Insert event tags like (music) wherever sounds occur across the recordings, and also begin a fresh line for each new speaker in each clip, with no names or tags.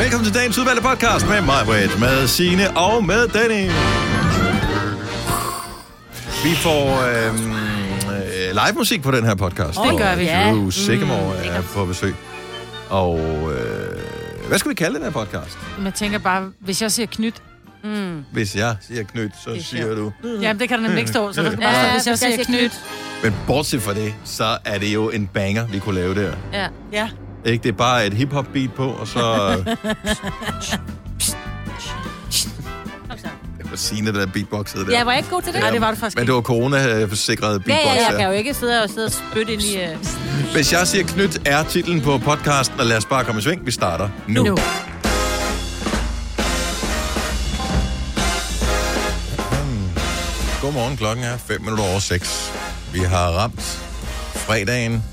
Velkommen til dagens udvalgte podcast med mig, Britt, med Signe og med Danny. Vi får øhm, øh, live musik på den her podcast.
Det gør vi.
Ja.
Ja.
Drew Sigamore mm, er på besøg. Og øh, hvad skal vi kalde den her podcast?
Men jeg tænker bare, hvis jeg siger knyt,
Hvis jeg siger knyt, så siger du...
jamen det kan der nemlig ikke stå, så der skal bare
Ja,
stå, hvis jeg siger knyt.
Men bortset fra det, så er det jo en banger, vi kunne lave der.
Ja.
Ja.
Ikke? Det er bare et hip-hop beat på, og så... Det var Signe, der beatboxede der.
Ja, var jeg ikke god til det?
Nej, det var det faktisk
Men det var corona-sikret
Ja,
beatbox
ja, jeg
der.
kan jo ikke sidde og sidde og spytte ind i... Uh...
Hvis jeg siger knyt, er titlen på podcasten, og lad os bare komme i sving. Vi starter nu.
Nu.
Godmorgen, klokken er 5 minutter over 6. Vi har ramt fredagen.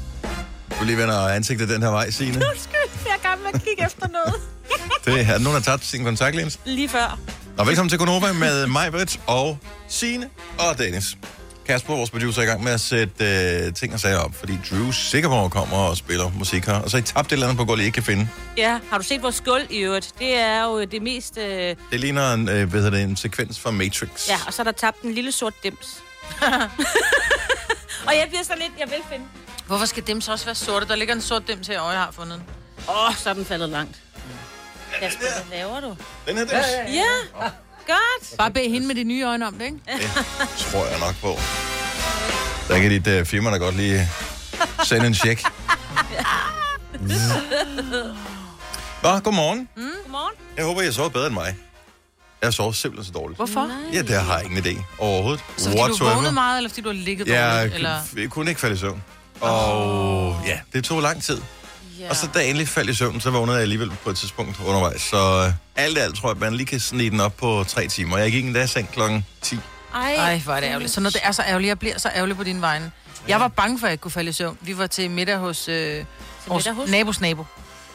Du lige vender ansigtet den her vej, Signe.
Undskyld, jeg er gammel at kigge efter noget. (laughs)
Det er nogen, der har tabt sin kontaktlens.
Lige før.
Og velkommen til Konova med mig, Britt, og Signe og Dennis. Kasper, vores producer, er i gang med at sætte øh, ting og sager op, fordi Drew Sigamore kommer og spiller musik her. Og så har I tabt et eller andet på gulvet, I ikke kan finde.
Ja, har du set vores skål i øvrigt? Det er jo det mest... Øh...
Det ligner en, øh, hvad det, en sekvens fra Matrix.
Ja, og så er der tabt en lille sort dims. (laughs) og jeg bliver så lidt... Jeg vil finde.
Hvorfor skal dem så også være sorte? Der ligger en sort dem til, og jeg har fundet den.
Åh, oh, så er den faldet langt. Kasper, hvad laver du?
Den her, den
Ja, godt.
Bare bed hende med de nye øjne om det, ikke?
tror jeg nok på. (laughs) Der kan dit uh, firma da godt lige sende en check. (laughs) Nå, godmorgen.
Godmorgen.
Jeg håber, jeg sover bedre end mig. Jeg sover simpelthen så dårligt.
Hvorfor?
Ja, det har jeg ingen idé overhovedet.
Så fordi du vågnede meget, eller fordi du har ligget
Jeg,
dårligt? Eller?
jeg kunne ikke falde i søvn. Og ja, det tog lang tid.
Ja.
Og så da jeg endelig faldt i søvn, så vågnede jeg alligevel på et tidspunkt undervejs. Så øh, alt i alt tror jeg, at man lige kan snige den op på tre timer. Jeg gik endda i seng klokken 10.
Ej,
Ej, hvor er det ærgerligt. Så når det er så ærgerligt, jeg bliver så ærgerlig på din vegne. Jeg var bange for, at jeg kunne falde i søvn. Vi var til middag hos, øh, vores
middag hos?
nabos nabo.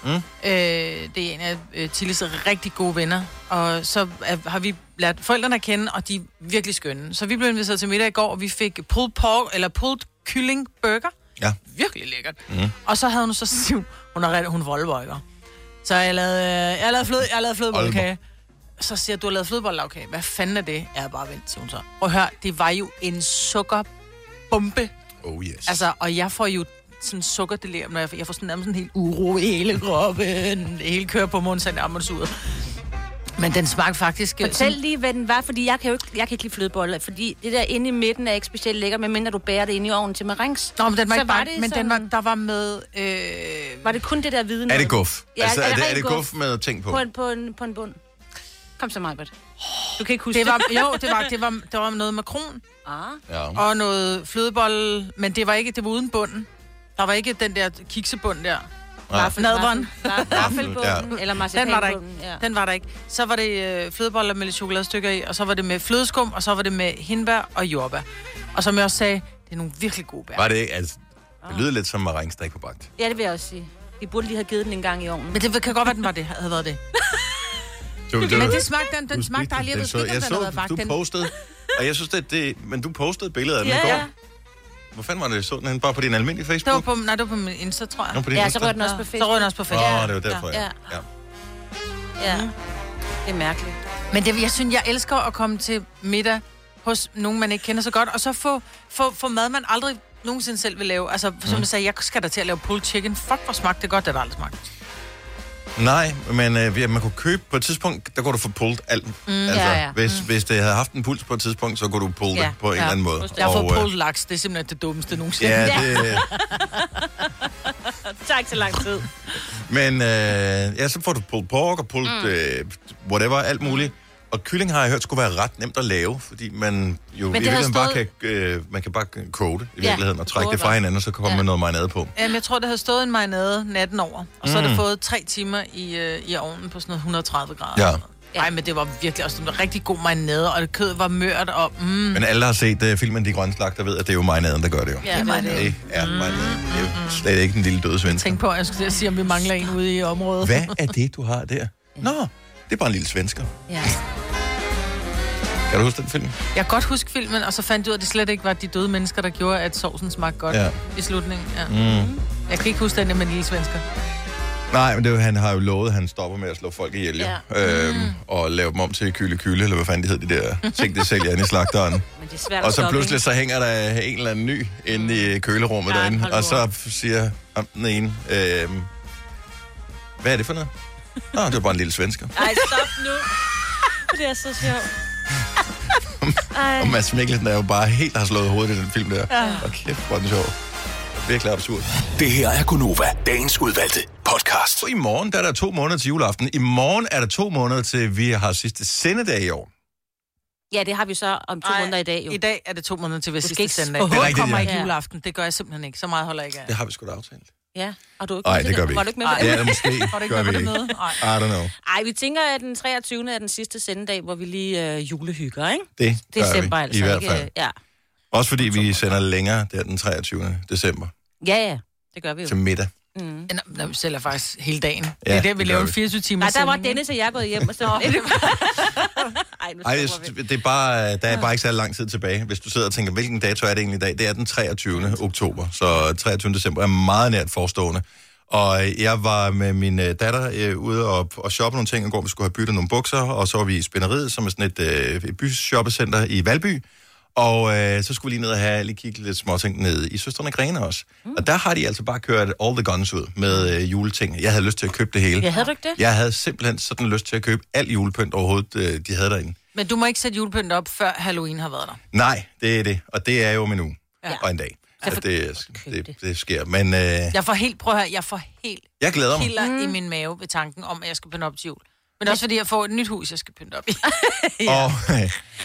Mm.
Øh, det er en af øh, Tilles rigtig gode venner. Og så er, har vi lært forældrene at kende, og de er virkelig skønne. Så vi blev inviteret til middag i går, og vi fik pulled pork, eller pulled kylling burger.
Ja.
Virkelig lækkert. Mm. Og så havde hun så (laughs) siv. Hun er rigtig, hun er voldbøjker. Så jeg lavede, øh, jeg lavede, fløde, jeg lavede flødebollekage. Så siger jeg, du har lavet flødebollekage. Hvad fanden er det? Jeg er bare vent, siger hun så. At høre, det var jo en sukkerbombe.
Oh yes.
Altså, og jeg får jo sådan sukkerdelirium, når jeg, jeg får sådan nærmest sådan helt uro i hele kroppen. Hele kører på munden, så jeg nærmest ud. Men den smagte faktisk... øh,
Fortæl lige, hvad den var, fordi jeg kan jo ikke, jeg kan ikke lide flødeboller, fordi det der inde i midten er ikke specielt lækkert, medmindre du bærer det ind i ovnen til marengs.
Nå, men den var
Så
ikke
var
bare,
det
men den
sådan-
var, der var med... Øh,
Var det kun det der hvide
er
noget?
det guf?
Ja,
altså,
er
er,
det
er det
guf?
guf med ting på?
På en, på en, på en bund. Kom så, Majbert. Du kan ikke huske
det var, jo, det var, det var, det var noget makron
Ah.
Ja.
og noget flødebolle, men det var ikke, det var uden bunden. Der var ikke den der kiksebund der.
Vaffel,
Nadveren.
vaffel- Vaffelbunden, eller
Den var der ikke.
Ja.
Den var der ikke. Så var det øh, flødeboller med lidt chokoladestykker i, og så var det med flødeskum, og så var det med hindbær og jordbær. Og som jeg også sagde, det er nogle virkelig gode bær.
Var det ikke? Altså, det lyder lidt som marengstak på bagt.
ja, det vil jeg også sige. De burde lige have givet den en gang i ovnen.
Men det kan godt være, den var det, havde været det.
Du, du,
Men det smagte, den, den smagte dejligt. Jeg ved ikke, om den havde
så,
været bagt.
du
Den,
postede, og jeg synes, det, det, men du postede et billede af den
Ja,
i går.
ja.
Hvor fanden var det, så den hen? Bare på din almindelige
det var
Facebook?
på, nej, det var på min Insta, tror jeg.
Nå, på din
Ja,
Insta?
så rører den også på
Så
Facebook.
røg den også på Facebook.
Åh, det var derfor, ja.
Ja.
ja.
Ja. Det er mærkeligt.
Men det, jeg synes, jeg elsker at komme til middag hos nogen, man ikke kender så godt, og så få, få, få mad, man aldrig nogensinde selv vil lave. Altså, som jeg sagde, jeg skal da til at lave pulled chicken. Fuck, hvor smagte det godt, det har aldrig smagt.
Nej, men øh, ja, man kunne købe på et tidspunkt, der kunne du få pullet alt. Mm, altså,
ja, ja.
Hvis, hvis det havde haft en puls på et tidspunkt, så kunne du pulle
Ja,
det på en
ja.
eller anden måde.
Jeg har fået
Og, øh,
pulled laks, det er simpelthen det dummeste nogensinde.
Ja, (laughs) det,
Det tager ikke så lang tid.
men øh, ja, så får du pulled pork og pulled mm. øh, whatever, alt muligt. Og kylling har jeg hørt skulle være ret nemt at lave, fordi man jo
Men
i virkeligheden bare
stået-
kan, øh, man kan bare koge det i
Ja,
virkeligheden og trække det fra
bare.
hinanden, og så kommer
Ja.
man noget marinade på.
Jamen, jeg tror, det havde stået en marinade natten over, og så har
Mm.
det fået tre timer i, øh, i ovnen på sådan noget 130 grader.
Ja.
Nej, men det var virkelig også en rigtig god marinade, og det kød var mørt, og mm,
Men alle der har set uh, filmen De Grønne Slagter ved, at det er jo marinaden, der gør det jo.
Ja,
det var det.
Det er marinaden. Det er jo slet ikke den lille døde svensker.
tænk på, at jeg skulle sige, om vi mangler en ude i området.
Hvad er det, du har der? Nå, det er bare en lille svensker.
Ja.
Kan du huske den film?
Jeg kan godt huske filmen, og så fandt jeg ud af, at det slet ikke var de døde mennesker, der gjorde, at sovsen smagte godt
Ja.
i slutningen. Ja.
Mm.
Jeg kan ikke huske den med den lille svensker.
Nej, men det, jo- han har jo lovet, at han stopper med at slå folk ihjel, jo.
Ja.
Øhm, og lave dem om til kyle kyle, eller hvad fanden de hedder, de der ting, de sælger inde i slagteren. (laughs)
Men det er svært
Og så
stoppe,
pludselig
ikke?
så hænger der en eller anden ny inde i kølerummet
Ja,
derinde, og så siger ham den ene, øhm, hvad er det for noget? Nå, det var bare en lille svensker.
Ej, stop nu. Det er så sjovt. Ej. (laughs)
Og Mads Mikkelsen er jo bare helt har slået hovedet i den film der. Ja. Og kæft, hvor er den sjov. Virkelig absurd.
Det her er Gunova, dagens udvalgte podcast.
Så i morgen der er der to måneder til juleaften. I morgen er der to måneder til, vi har sidste sendedag i år.
Ja, det har vi så om to
Ej,
måneder i dag, jo.
I dag er det to måneder til
skal
sidste
er rigtigt,
kommer ikke
Ja.
juleaften. Det gør jeg simpelthen ikke. Så meget holder jeg ikke af.
Det har vi sgu da aftalt.
Ja, og du er ikke
Nej, det gør vi
Var du
ikke.
ikke med på
Det
det
måske.
Var du ikke
gør
med
vi ikke. I don't know.
Ej, vi tænker, at den 23. er den sidste sendedag, hvor vi lige øh, julehygger, ikke?
Det gør
December
vi,
altså.
i hvert
ikke?
fald.
Ja.
Også fordi vi sender længere der den 23. december
ja, ja. Det gør vi jo.
til middag.
Mm.
Nå, vi sælger faktisk hele dagen. det
Ja,
er der, vi
det
laver
gør
en
vi.
24 timer
Nej, der var Dennis og jeg gået hjem, og så... (laughs) Ej, nu
Ej,
vi.
det, det er bare, der er bare ikke så lang tid tilbage. Hvis du sidder og tænker, hvilken dato er det egentlig i dag? Det er den 23. oktober, så 23. december er meget nært forestående. Og jeg var med min øh, datter øh, ude og, og shoppe nogle ting, og går, vi skulle have byttet nogle bukser, og så var vi i Spænderiet, som er sådan et, øh, et byshoppercenter i Valby. Og øh, så skulle vi lige ned og have lige kigge lidt småting ned i Søsterne Grene også. Mm. Og der har de altså bare kørt all the guns ud med øh, juleting. Jeg havde lyst til at købe det hele.
Ja, havde du ikke det?
Jeg havde simpelthen sådan lyst til at købe al julepynt overhovedet, øh, de havde derinde.
Men du må ikke sætte julepynt op, før Halloween har været der.
Nej, det er det. Og det er jo om en. Ja. Og en dag.
Så
Så
for-
det, det,
det.
det sker. Men øh,
Jeg får helt, prøv at høre, jeg får helt
jeg glæder mig.
kilder mm. i min mave ved tanken om, at jeg skal pynte op til jul. Men også fordi jeg får et nyt hus, jeg skal pynte op i. (laughs)
Og,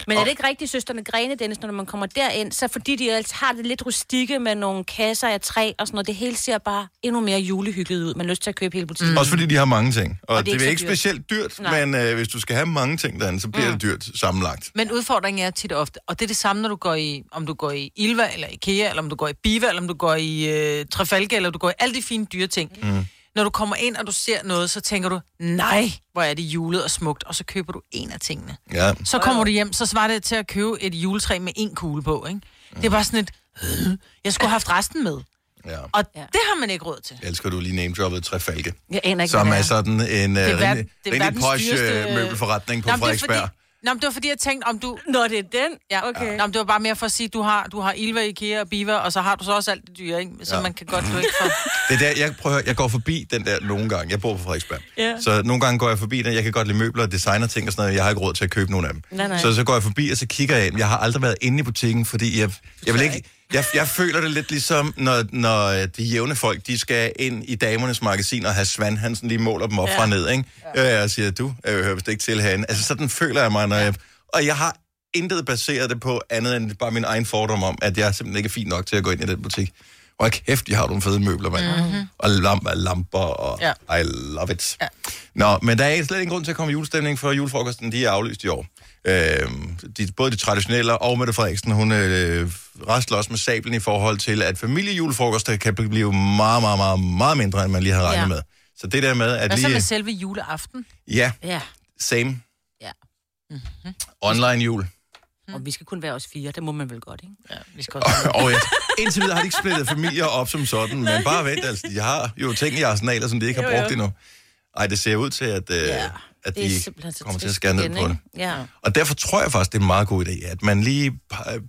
Men er det ikke rigtigt, søsterne Grene, Dennis, når man kommer derind, så fordi de altså har det lidt rustikke med nogle kasser af træ og sådan noget, det hele ser bare endnu mere julehyggeligt ud. Man har lyst til at købe hele butikken. Mm.
også fordi de har mange ting. Og,
Og det
det,
er
er
ikke dyrt.
specielt dyrt,
Nej.
men øh, hvis du skal have mange ting derinde, så bliver mm. det dyrt sammenlagt.
Men udfordringen er tit og ofte, og det er det samme, når du går i, om du går i Ilva, eller Ikea, eller om du går i Biva, eller om du går i øh, Trafalgar, eller du går i alle de fine dyre ting. Mm. Når du kommer ind, og du ser noget, så tænker du, nej, hvor er det julet og smukt, og så køber du en af tingene.
Ja.
Så kommer du hjem, så svarer det til at købe et juletræ med en kugle på, ikke? Det er bare sådan et, øh, jeg skulle have haft resten med.
ja.
Og
Ja.
det har man ikke råd til.
Jeg elsker, du lige name-droppet Trefalke.
Jeg aner ikke,
Som er
det
sådan en øh,
Det er, ver-
rimelig,
det er
rimelig
verdens
posh
dyreste...
øh, møbelforretning på
Nå, men det er
Frederiksberg.
Fordi, Nå, men det var fordi, jeg tænkte, om du...
Nå, det er den? Ja, okay.
Nå, men det var bare mere for at sige, du har, du har Ilva, Ikea og Biva, og så har du så også alt det dyre, ikke? Så
Ja.
man kan godt du ikke for...
Det er der, jeg, prøver, jeg går forbi den der nogle gange. Jeg bor på Frederiksberg.
Ja.
Så nogle gange går jeg forbi den. Jeg kan godt lide møbler og designer ting og sådan noget. Jeg har ikke råd til at købe nogen af dem.
Nej, nej.
Så så går jeg forbi, og så kigger jeg ind. Jeg har aldrig været inde i butikken, fordi jeg, jeg vil ikke... Jeg, jeg føler det lidt ligesom, når, når de jævne folk, de skal ind i damernes magasin og have Svand, han sådan lige måler dem op ja. fra ned, ikke? Ja. Og siger, du jeg hører vist ikke til herinde. Altså sådan føler jeg mig, når jeg... Og jeg har intet baseret det på andet end bare min egen fordom om, at jeg simpelthen ikke er fin nok til at gå ind i den butik. Og kæft, de har nogle fede møbler, mand. Mm-hmm. Og lamper, lamper, og ja. I love it.
Ja.
Nå, men der er slet ingen grund til at komme i julestemning, for julefrokosten, de er aflyst i år. Øhm, de, både de traditionelle og Mette Frederiksen, hun øh, restler også med sablen i forhold til, at familiejulefrokoster kan blive meget, meget, meget, meget mindre, end man lige har regnet
Ja.
med. Så det der med, at
Hvad så
lige...
med selve juleaften?
Ja,
Ja.
same.
Ja.
Online jul.
Og vi skal kun være os fire, det må man vel godt, ikke?
Ja, vi skal også... (laughs)
og ja, indtil videre har de ikke splittet familier op som sådan, men bare vent, altså, de har jo ting i arsenaler, som de ikke har
Jo, jo.
brugt endnu. Ej, det ser ud til, at, øh,
Ja,
at
det
de kommer til at skære ned på det.
Ja.
Og derfor tror jeg faktisk, det er en meget god idé, at man lige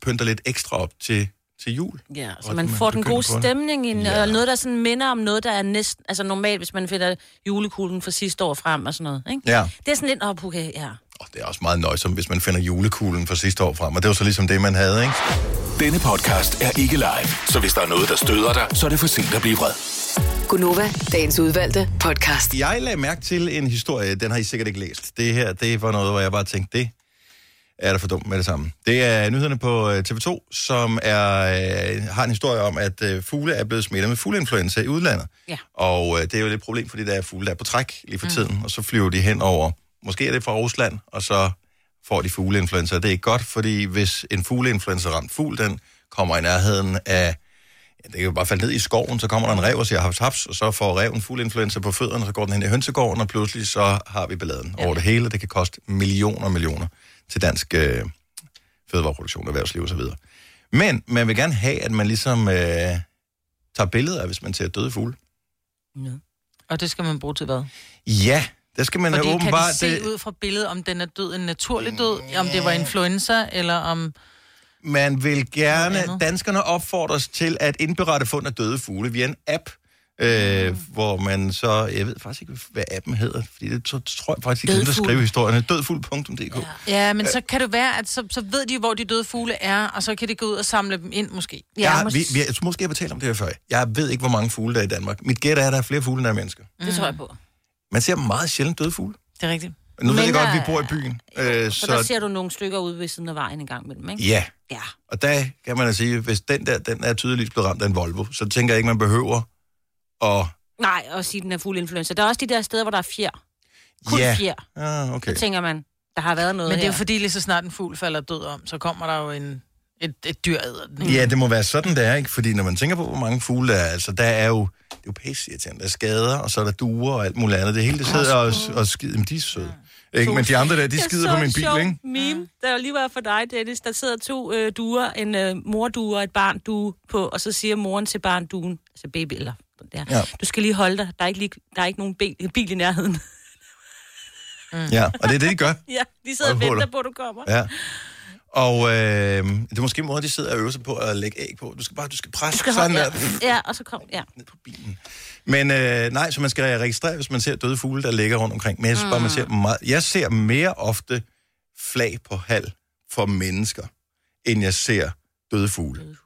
pynter lidt ekstra op til, til jul.
Ja, så
Og
man
man
får den gode stemning ind,
Ja.
og noget, der sådan minder om noget, der er næsten... Altså normalt, hvis man finder julekuglen fra sidste år frem og sådan noget, ikke?
Ja,
Det er sådan lidt, oh, okay, ja.
Og det er også meget nøjsomt, hvis man finder julekuglen fra sidste år frem, og det var så ligesom det, man havde, ikke?
Denne podcast er ikke live, så hvis der er noget, der støder dig, så er det for sent at blive vred.
Gunova, dagens udvalgte podcast.
Jeg lagde mærke til en historie, den har I sikkert ikke læst. Det her, det var noget, hvor jeg bare tænkte, det er da for dumt med det samme. Det er nyhederne på øh, TV2, som er, øh, har en historie om, at øh, fugle er blevet smittet med fugleinfluenza i udlandet.
Ja.
Og øh, det er jo lidt et problem, fordi der er fugle, der er på træk lige for mm. tiden, og så flyver de hen over, måske er det fra Rusland, og så får de fugleinfluenza. Det er ikke godt, fordi hvis en fugleinfluenza ramt fugl, den kommer i nærheden af Ja, det kan jo bare falde ned i skoven, så kommer der en rev og siger haps haps, og så får reven fugleinfluenza på fødderne, så går den hen i hønsegården, og pludselig så har vi balladen over det hele. Det kan koste millioner og millioner til dansk øh, fødevareproduktion, erhvervsliv osv. Men man vil gerne have, at man ligesom øh, tager billeder af, hvis man ser døde fugle.
ja.
Og det skal man bruge til hvad?
Ja, der skal man
Fordi kan
åbenbart...
de se
det-
ud fra billedet, om den er død en naturlig død, om det var influenza, eller om...
Man vil gerne, danskerne opfordres til at indberette fund af døde fugle via en app, øh, hvor man så, jeg ved faktisk ikke, hvad appen hedder, fordi det tror, tror jeg faktisk, glemte at skrive historierne. Dødfugl.dk. Ja.
Ja, men så kan det være, at så, så ved de, hvor de døde fugle er, og så kan de gå ud og samle dem ind, måske.
Ja, jeg,
mås-
vi, vi, måske, jeg har talt om det her før. Jeg ved ikke, hvor mange fugle der er i Danmark. Mit gæt er, at der er flere fugle, end der er mennesker.
Det tror jeg på.
Man ser meget sjældent døde fugle.
Det er rigtigt.
Nu ved jeg godt, at vi
der-
bor i byen. Øh,
Så der
så
ser du nogle stykker ude ved siden af vejen en gang imellem, ikke?
ja,
Ja.
og der kan man da sige, hvis den der, den er tydeligvis blevet ramt af en Volvo, så tænker jeg ikke, man behøver at...
Nej, og sige, den er fuld influenza. Der er også de der steder, hvor der er fjer. Kun
Ja.
fjer.
Ah, okay.
Så tænker man, der har været noget
Men det er jo
her.
fordi, lige så snart en fugl falder død om, så kommer der jo en, et, et dyr æder den. ikke?
Ja, det må være sådan, det er, ikke? Fordi når man tænker på, hvor mange fugle der er, altså, der er jo, det er jo pisse irriterende. Der er skader, og så er der duer og alt muligt andet. Det hele, det sidder og, og skider. Men de er søde. Ikke? Men de andre der, de skider på min bil, ikke?
meme, der lige var for dig, Dennis. Der sidder to øh, duer, en øh, mordue og et barndue på, og så siger moren til barnduen, altså baby, eller der,
Ja.
ja. du skal lige holde dig, der er ikke, lige, der er ikke nogen bil, bil i nærheden.
Ja, og det er det, de gør. (laughs)
ja, de sidder og
Øjehuller.
venter på, at du kommer.
Ja. Og øh, det er måske måden, de sidder og øver sig på at lægge æg på. Du skal bare, du skal presse
Du skal
sådan
holde,
der
ja. ja, og så kom, ja.
ned på bilen. Men øh, nej, så man skal registrere, hvis man ser døde fugle, der ligger rundt omkring. Men jeg synes bare, man ser meget... Jeg ser mere ofte flag på halv for mennesker, end jeg ser døde fugle.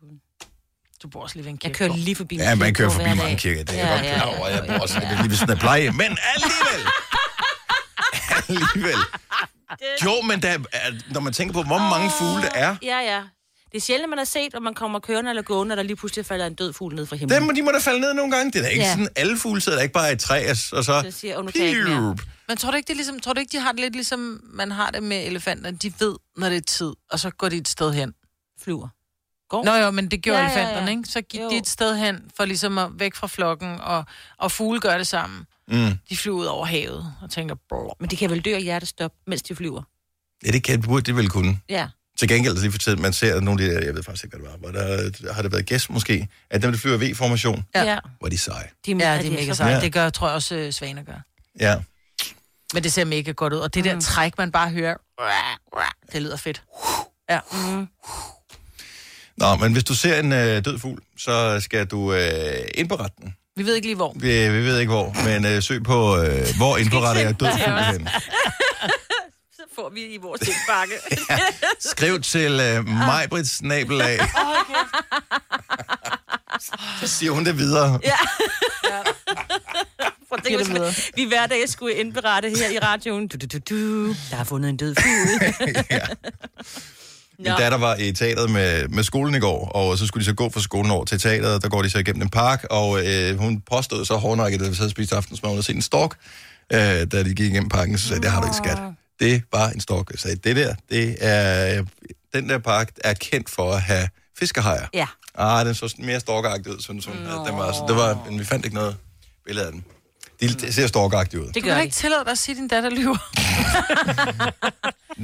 Du bor også lige ved en
Jeg
kirke.
kører lige forbi en
Ja, man kører forbi mange kirker. Det er
Ja,
jeg godt
ja,
klar over.
ja,
Jeg
ja,
bor også
ja.
lige ved sådan et pleje. Men alligevel... (laughs) alligevel. Jo, men der, er- når man tænker på, hvor mange fugle der er,
Ja, ja. Det er sjældent, man har set, at man kommer kørende eller gående, og der lige pludselig falder en død fugl ned fra himlen.
dem, de må da falde ned nogle gange. Det er da ikke
Ja.
sådan, alle fugle sidder der ikke bare i et træ, og så...
Så siger, "Åh, nu kan jeg ikke mere."
Piup.
Men tror du ikke, det er ligesom, tror du ikke, de har det lidt ligesom, man har det med elefanter? De ved, når det er tid, og så går de et sted hen.
flyver. Går.
Nå jo, men det gjorde
Ja,
ja,
ja, ja.
elefanterne, ikke? Så gik
Jo.
de et sted hen, for ligesom at væk fra flokken, og, og fugle gør det samme.
Mm.
De flyver ud over havet, og tænker, brrr.
Men de kan vel dø af hjertestop, mens de flyver.
Ja, det kan burde det vel kunne.
Ja.
Til gengæld, lige for tiden, man ser nogle af de der, jeg ved faktisk ikke, hvad det var, hvor der, har det været gæst måske, at dem, der flyver i V-formation,
Ja.
ja.
hvor er de seje.
De,
Ja, det er mega sejt.
Ja.
Det gør, tror jeg også, øh, svaner gør.
Ja.
Men det ser mega godt ud. Og det der træk, man bare hører, det lyder fedt. Ja.
Mm.
Nå, men hvis du ser en øh, død fugl, så skal du øh, indberette den.
Vi ved ikke lige hvor.
Vi, vi ved ikke hvor, men øh, søg på, øh, hvor indberetter jeg død hen. (laughs)
Så får vi i vores tilbakke. (laughs)
Skriv til øh, Majbrits snabelag. Så siger hun det videre.
Ja.
Giv det videre.
vi hver dag skulle indberette her i radioen. Du, du, du, du. Der er fundet en død fugl. (laughs)
ja. Min datter var i teateret med, med skolen i går, og så skulle de så gå fra skolen over til teateret. Der går de så igennem en park, og øh, hun påstod så hårdnakket, da vi sad og spiste aftensmad, hun havde set en stork, øh, da de gik igennem parken, så sagde jeg, det har du ikke skat. Det var en stork. Jeg sagde, det der, det er, den der park er kendt for at have fiskehajer.
Ja.
Ah, den så mere storkagtig ud, synes hun. at Den var, så det var, men vi fandt ikke noget billede af den. De, ser storkagtige ud.
Det
Du
gør
kan ikke tillade dig at sige, at din datter lyver. (laughs)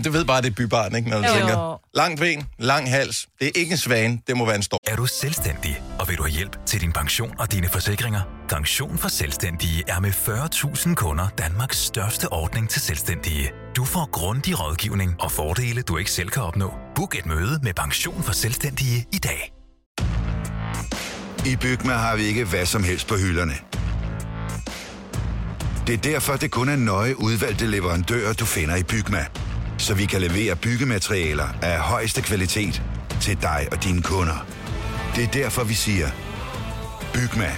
Du ved bare, det er bybarn, ikke? Når du
Jo.
tænker, langt ben, lang hals. Det er ikke en svane, det må være en stork.
Er du selvstændig, og vil du have hjælp til din pension og dine forsikringer? Pension for Selvstændige er med 40.000 kunder Danmarks største ordning til selvstændige. Du får grundig rådgivning og fordele, du ikke selv kan opnå. Book et møde med Pension for Selvstændige i dag.
I Bygma har vi ikke hvad som helst på hylderne. Det er derfor, det kun er nøje udvalgte leverandører, du finder i Bygma. Så vi kan levere byggematerialer af højeste kvalitet til dig og dine kunder. Det er derfor, vi siger, Bygma.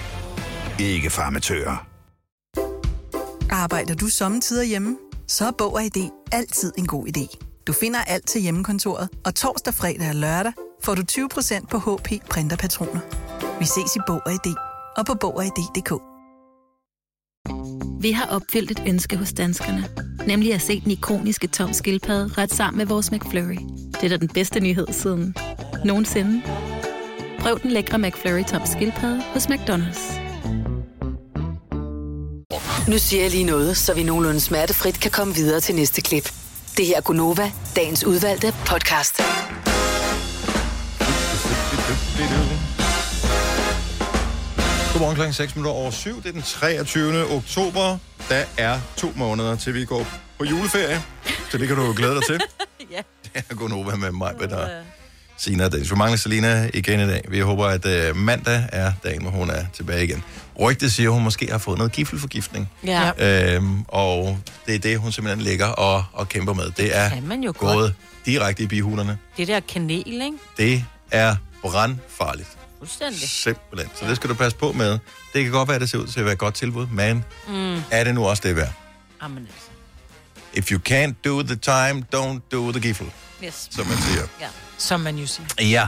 Ikke farmatører.
Arbejder du sommetider hjemme? Så er Bog og ID altid en god idé. Du finder alt til hjemmekontoret, og torsdag, fredag og lørdag får du 20% på HP printerpatroner. Vi ses i Bog og ID og på Bog og ID.dk.
Vi har opfyldt et ønske hos danskerne. Nemlig at se den ikoniske tom skildpadde ret sammen med vores McFlurry. Det er da den bedste nyhed siden nogensinde. Prøv den lækre McFlurry tom skildpadde hos McDonald's.
Nu siger jeg lige noget, så vi nogenlunde smertefrit kan komme videre til næste klip. Det her er Gunova, dagens udvalgte podcast.
Godmorgen klokken 6 minutter over 7. Det er den 23. oktober. Der er to måneder, til vi går på juleferie. Så det kan du glæde dig til. (laughs)
Ja.
Det er god over med mig, der. Sina og Dennis. Vi mangler Selina igen i dag. Vi håber, at øh, mandag er dagen, hvor hun er tilbage igen. Rygtet siger, at hun måske har fået noget giffelforgiftning.
Ja.
Øhm, og det er det, hun simpelthen ligger og, og kæmper med. Det er
kan man jo godt.
gået direkte i bihulerne.
Det der kanel, ikke?
Det er brandfarligt.
Fuldstændig.
Simpelthen. Så det skal du passe på med. Det kan godt være, at det ser ud til at være et godt tilbud, men
Mm.
er det nu også det værd?
Amen altså.
If you can't do the time, don't do the giffel,
Yes.
som man siger.
Ja.
Som man jo siger.
Ja.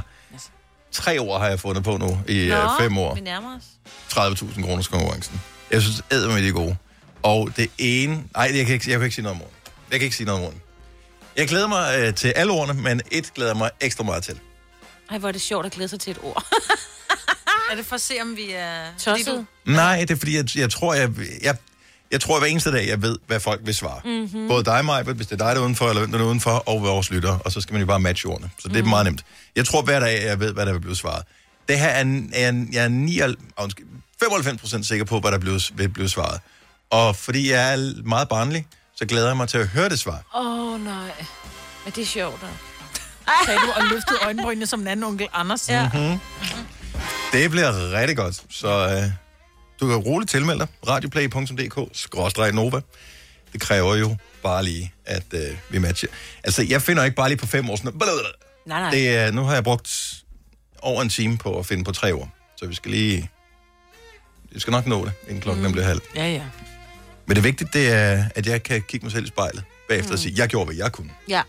Tre år har jeg fundet på nu i
Nå,
øh, fem år.
vi nærmer os.
30.000 kroners konkurrencen. Jeg synes, æder med de er gode. Og det ene... Nej, jeg kan ikke, jeg kan ikke sige noget om morgen. Jeg kan ikke sige noget om morgen. Jeg glæder mig øh, til alle ordene, men et glæder mig ekstra meget til.
Ej, hvor er det sjovt at glæde sig til et ord. (laughs)
Er det for at se, om vi er...
Tosset.
Nej, det er fordi, jeg, jeg tror, jeg, jeg, jeg tror hver eneste dag, jeg ved, hvad folk vil svare.
Mhm.
Både dig, Maja, hvis det er dig, der er udenfor, eller hvem der er udenfor, og vores lytter. Og så skal man jo bare matche ordene. Så det er
Mhm.
meget nemt. Jeg tror hver dag, jeg ved, hvad der vil blive svaret. Det her er, er jeg er 99, ah, undskyld, 95% sikker på, hvad der bliver, vil blive svaret. Og fordi jeg er meget barnlig, så glæder jeg mig til at høre det svar.
Åh, oh, nej. Men det er sjovt, da.
Sagde du og løftede øjenbrynene som en anden onkel Anders.
Ja.
Mm-hmm. Det bliver rigtig godt. Så øh, du kan roligt tilmelde dig. radioplay.dk-nova. Det kræver jo bare lige, at øh, vi matcher. Altså, jeg finder ikke bare lige på fem år. Sådan, noget.
Nej, nej.
det, er, nu har jeg brugt over en time på at finde på tre år. Så vi skal lige... Vi skal nok nå det, inden klokken mm. bliver halv.
Ja, ja.
Men det vigtige, det er, at jeg kan kigge mig selv i spejlet bagefter mm. og sige, jeg gjorde, hvad jeg kunne.
Ja.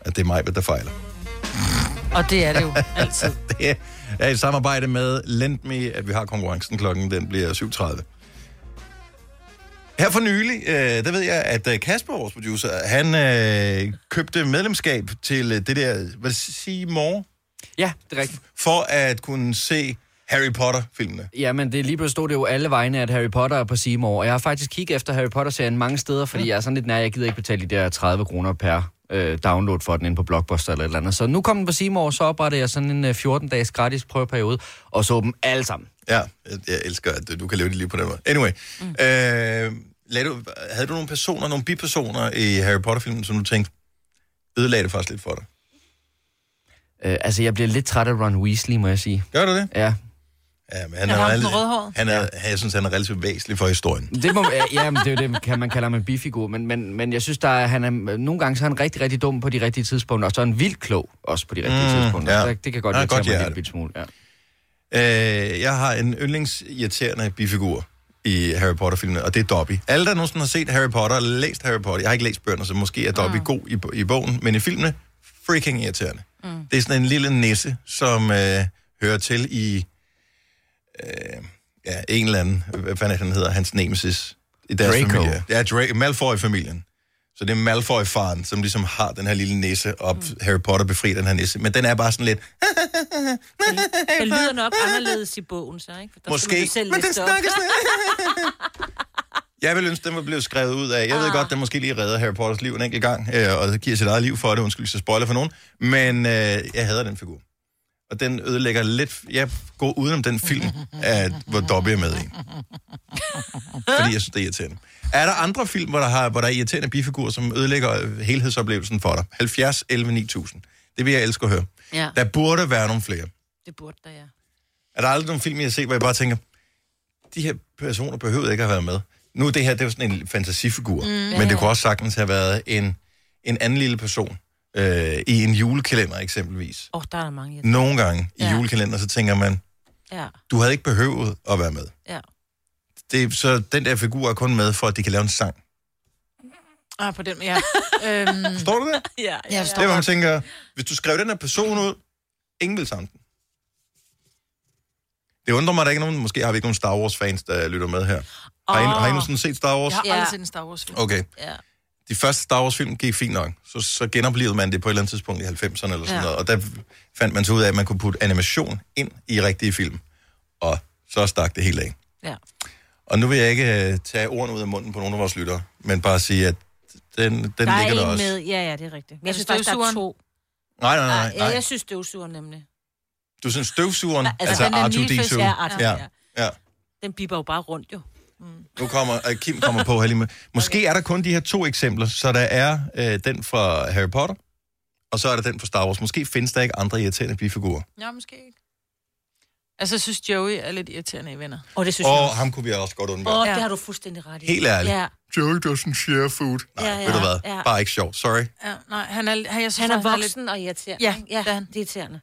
At det er mig, der fejler.
Og det er det jo (laughs) altid.
det er et samarbejde med Lendme, at vi har konkurrencen. Klokken den bliver 7.30. Her for nylig, øh, der ved jeg, at øh, Kasper, vores producer, han øh, købte medlemskab til øh, det der, hvad sige, mor?
Ja, det er rigtigt.
For at kunne se Harry Potter-filmene.
Ja, men det er lige pludselig stod det jo alle vegne, at Harry Potter er på Seymour. Og jeg har faktisk kigget efter Harry Potter-serien mange steder, fordi jeg er sådan lidt nær, jeg gider ikke betale de der 30 kroner per øh, download for den ind på Blockbuster eller et eller andet. Så nu kom den på Seymour, så oprettede jeg sådan en øh, 14-dages gratis prøveperiode, og så dem alle sammen.
Ja, jeg, jeg elsker, at du kan leve dit liv på den måde. Anyway, mm. øh, lad du, havde du nogle personer, nogle bipersoner i Harry Potter-filmen, som du tænkte, ødelagde det faktisk lidt for dig?
Øh, altså, jeg bliver lidt træt af Ron Weasley, må jeg sige.
Gør du det?
Ja.
Ja, men han
Er
er,
ham
er, han er, jeg synes, han er relativt væsentlig for historien.
Det må, ja, ja, men det er jo det, kan man kalde ham en bifigur, men, men, men jeg synes, der er, han er, nogle gange så er han rigtig, rigtig dum på de rigtige tidspunkter, og så er han vildt klog også på de rigtige
Mm,
tidspunkter.
ja.
Ja. Det, det kan godt
Han er
irritere
godt
mig en lille smule. Ja.
Øh, jeg har en yndlingsirriterende bifigur i Harry Potter-filmene, og det er Dobby. Alle, der nogensinde har set Harry Potter, eller læst Harry Potter, jeg har ikke læst bøgerne, så måske er Dobby mm. god i, i bogen, men i filmene, freaking irriterende. Mm. Det er sådan en lille nisse, som øh, hører til i øh, ja, en eller anden, hvad fanden er det, han hedder, hans nemesis i deres
Draco.
familie. Ja, Dra- Malfoy-familien. Så det er Malfoy-faren, som ligesom har den her lille nisse, og mm. Harry Potter befrier den her nisse. Men den er bare sådan lidt,
Det lyder nok anderledes i bogen, så, ikke? For der
Måske,
selv
men
op.
snakker Jeg vil ønske, den var blevet skrevet ud af. Jeg ved
Ah.
godt, den måske lige redder Harry Potters liv en enkelt gang, øh, og giver sit eget liv for det. Undskyld, så spoiler for nogen. Men øh, jeg hader den figur. Og den ødelægger lidt... Jeg går udenom den film, at, hvor Dobby er med i. Fordi jeg synes, det er irriterende. Er der andre film, hvor der, har, hvor der er irriterende bifigurer, som ødelægger helhedsoplevelsen for dig? 70, 11, 9000. Det vil jeg elske at høre.
Ja,
Der burde være nogle flere.
det burde der, ja.
Er der aldrig nogle film, jeg har set, hvor jeg bare tænker, de her personer behøver ikke at have været med. Nu er det her, det er jo sådan en fantasifigur, mm, men det kunne også sagtens have været en, en anden lille person øh, i en julekalender eksempelvis.
Åh, oh, der er der mange.
Nogle gange i
Ja.
julekalender, så tænker man,
Ja,
du havde ikke behøvet at være med.
ja.
Det, så den der figur er kun med for, at de kan lave en sang.
Ah, på den, ja. (laughs) øhm,
Forstår du det? (laughs)
Ja,
ja,
Det er, hvor man tænker, hvis du skrev den her person ud, ingen vil sange den. Det undrer mig, at der ikke er nogen, måske har vi ikke nogen Star Wars-fans, der lytter med her. Har I, har I nogensinde set Star Wars?
Jeg har
Ja.
aldrig set en Star Wars-film.
Okay.
Ja.
De første Star Wars-film gik fint nok. Så, så genoplevede man det på et eller andet tidspunkt i 90'erne eller sådan
Ja.
noget. Og der fandt man så ud af, at man kunne putte animation ind i rigtige film. Og så stak det helt af.
Ja.
Og nu vil jeg ikke uh, tage ordene ud af munden på nogle af vores lyttere, men bare sige, at den, den
der er
ligger der
en
også.
med, ja, ja, det er rigtigt. Men jeg
det
synes faktisk, der er to.
Nej, nej, nej.
Ja,
nej.
jeg synes støvsugeren nemlig.
Du synes støvsugeren,
Altså,
altså,
den der
R2-D2.
Nilfes- ja, R2,
ja.
ja.
Ja.
Den biber jo bare rundt, jo.
Nu kommer, uh, Kim kommer på her lige med. Måske okay. er der kun de her to eksempler, så der er øh, den fra Harry Potter, og så er der den fra Star Wars. Måske findes der ikke andre irriterende bifigurer.
Ja, måske ikke. Altså, jeg synes, Joey er lidt irriterende i venner.
Og det
Og ham kunne vi også godt undvære.
Åh,
Ja.
det har du fuldstændig ret i.
Helt ærligt.
Ja.
Joey doesn't share food. Nej,
Ja, ja,
ved du hvad?
ja.
Bare ikke sjovt. Sorry.
Ja, nej, han er, han, jeg synes,
Han er voksen og irriterende.
Ja,
ja
det er han.
det er irriterende.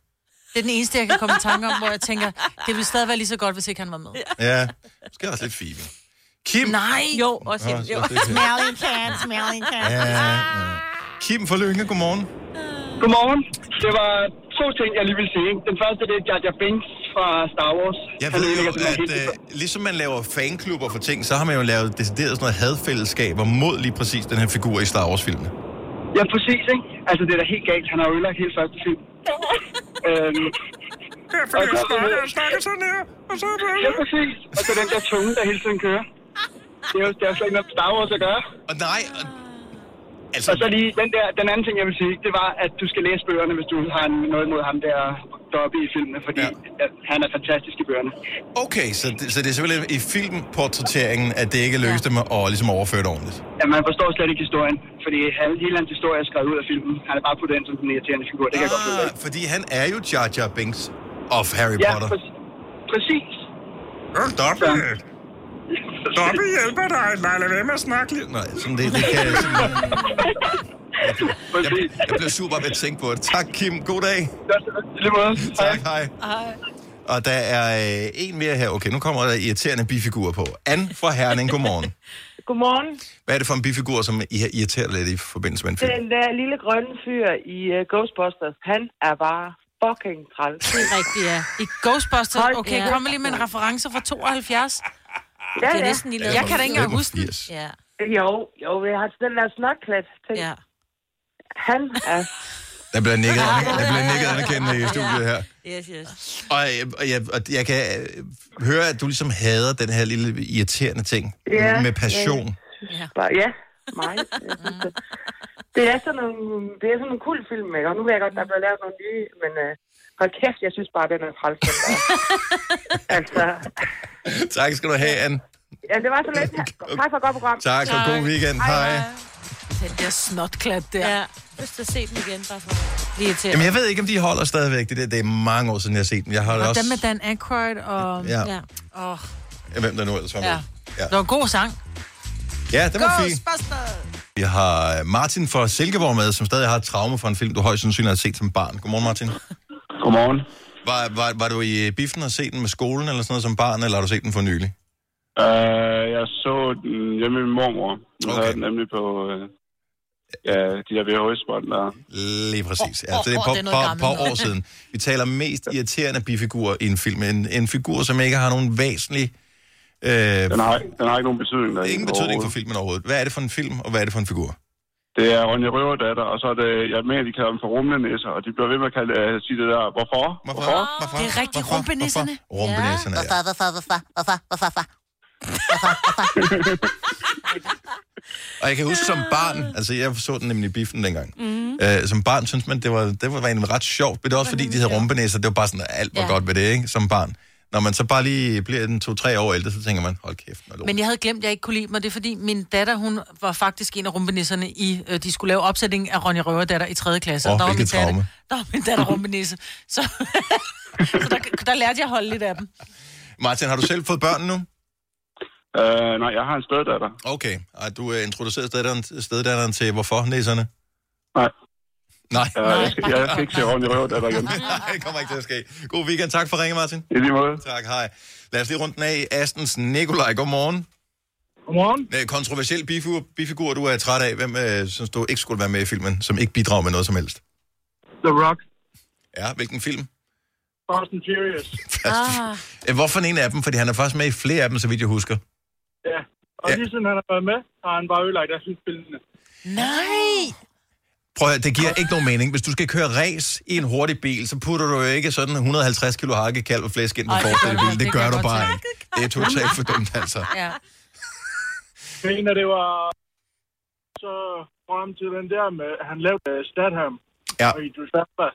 Det er den eneste, jeg kan komme i tanke om, hvor jeg tænker, det ville stadig være lige så godt, hvis ikke han var med.
Ja, måske også lidt Phoebe. Kim.
Nej!
Jo, også hende.
så
Jo.
det er-
Smelling cat, smelling cat.
Ja, ja. Kim for Lønge, godmorgen.
Godmorgen. Det var to ting, jeg lige vil sige. Den første, det er Jar Jar Binks fra Star Wars.
Jeg ved jo, at øh, ligesom man laver fanklubber for ting, så har man jo lavet decideret sådan noget hadfællesskaber mod lige præcis den her figur i Star Wars-filmene.
Ja, præcis, ikke? Altså, det er da helt galt. Han har jo ødelagt hele første film. (laughs) øhm, og så,
sådan her, og så
ja, præcis. Og så den der tunge, der hele tiden kører. Det er jo det er jo slet ikke noget Star Wars at gøre.
Og nej,
Altså... Og så lige den, der, den anden ting, jeg vil sige, det var, at du skal læse bøgerne, hvis du har noget imod ham der deroppe i filmene, fordi ja. han er fantastisk i bøgerne.
Okay, så det, så det er simpelthen i filmportrætteringen, at det ikke lykkes dem at ligesom overføre det ordentligt.
Ja, man forstår slet ikke historien, fordi han, hele hans historie er skrevet ud af filmen. Han er bare på den som den irriterende figur, det kan jeg godt følge.
Ah, fordi han er jo Jar Jar Binks of Harry
Ja,
Potter.
præ- præcis.
Dobby! Dobby hjælper dig. Nej, lad være med at snakke lidt. Nej, sådan det, det kan jeg sådan... (laughs) Jeg, jeg blev super ved at tænke på det. Tak, Kim. God dag. Tak, hej.
Hej.
Og der er øh, en mere her. Okay, nu kommer der irriterende bifigurer på. Anne fra Herning, godmorgen.
Godmorgen.
Hvad er det for en bifigur, som I har irriteret lidt i forbindelse med en film?
Den der lille grønne fyr i uh, Ghostbusters, han er bare fucking træls.
Det er rigtigt, ja.
I Ghostbusters, okay, kom lige med en reference fra 72.
Ja,
Det er
ja.
næsten lige lavet
Jeg kan da ikke engang huske den.
85.
Ja.
Jo, jo, jeg har den der snotklat ting.
Ja.
Han er...
Der bliver nikket, der bliver nikket anerkendende (laughs) i studiet her.
Yes, yes.
Og, jeg- og, jeg, og jeg kan øh, høre, at du ligesom hader den her lille irriterende ting
Ja,
med passion.
Ja, bare, ja mig. Jeg synes, det, er sådan nogle, det er sådan en kul film, ikke? Og nu ved jeg godt, der bliver lavet nogle nye, men uh, hold kæft, jeg synes bare, den er træls. (laughs) altså,
Tak skal du have, Anne.
ja, det var så lidt. Tak for et godt program.
Tak, og god weekend. Hej.
Den der snotklat der.
Ja, lyst til at se den igen, bare for lige til.
Jamen, jeg ved ikke, om de holder stadigvæk. Det, der, det er mange år siden, jeg har set dem. Jeg har
Og
også...
den med Dan Aykroyd og...
Ja.
ja.
Ja, hvem der nu ellers var med.
ja.
Ja.
Det var en god sang.
Ja, det var fint.
Ghostbusters!
Vi har Martin fra Silkeborg med, som stadig har et traume fra en film, du højst sandsynligt har set som barn. Godmorgen, Martin.
Godmorgen.
Var, var, var du i biffen og set den med skolen eller sådan noget som barn, eller har du set den for nylig?
Uh, jeg så den hjemme med min mormor. Nu okay. havde den nemlig på uh, ja, de der VHS-bånd der.
Lige præcis. Ja,
Åh,
så det er
åh,
på
det er noget
par,
gammelt
par
noget.
år siden. Vi taler mest irriterende bifigur i en film. En, en figur, som ikke har nogen væsentlig... Øh,
Den har, den har ikke nogen betydning. Der
ingen betydning for filmen overhovedet. Hvad er det for en film, og hvad er det for en figur?
Det er Ronja Røverdatter, og så er det, jeg mener, de kalder dem for rumlenæsser, og de bliver ved med at kalde, uh, sige det der, hvorfor?
Hvorfor? Hvorfor?
Det er rigtig rumpenisserne.
Rumpenisserne, ja.
Hvorfor, hvorfor, hvorfor, hvorfor, hvorfor, hvorfor? (laughs)
Og jeg kan huske som barn, altså jeg så den nemlig i biffen dengang. Mm. Øh, som barn synes man, det var, det var egentlig ret sjovt, men det var også fordi, de havde rumpenæsser, det var bare sådan, alt var
Ja.
godt ved det, ikke? Som barn. Når man så bare lige bliver en to-tre år ældre, så tænker man, hold kæft.
Men jeg havde glemt, at jeg ikke kunne lide mig. Det er fordi, min datter, hun var faktisk en af rumpenisserne i... Øh, de skulle lave opsætning af Ronja Røverdatter i 3. klasse.
Åh,
og der var min datter,
traume.
der var min datter rumpenisse. Så, (laughs) så der, der lærte jeg at holde lidt af dem.
Martin, har du selv fået børn nu?
Uh, nej, jeg har en steddatter.
Okay, og du er introduceret steddatteren, steddatteren til hvorfor næserne?
Nej.
Nej.
Uh, jeg, skal, jeg skal ikke se Ronja Røverdatter igen.
Nej, det kommer ikke til at ske. God weekend. Tak for ringen, Martin.
I lige måde.
Tak, hej. Lad os lige rundt den af i Astens Nikolaj. Godmorgen.
Godmorgen.
Øh, Kontroversiel bifigur, bifigur, du er træt af. Hvem øh, synes du ikke skulle være med i filmen, som ikke bidrager med noget som helst?
The Rock.
Ja, hvilken film?
Fast and Furious. (laughs)
Ah.
Øh, Hvorfor en af dem? Fordi han er faktisk med i flere af dem, så vidt jeg husker.
Ja. Og lige siden han har været med, har han bare ødelagt af filmene.
Nej!
Prøv at, det giver ikke nogen mening. Hvis du skal køre race i en hurtig bil, så putter du jo ikke sådan 150 kilo hakke, kalv og flæsk ind på
det
forsættet i
gør
bilen.
du.
Det
Det
gør du
jeg
bare ikke. Det er totalt for dumt, altså.
Ja.
Men af det var så frem til den der med, han lavede uh, Statham
Ja.
og Idris Elba.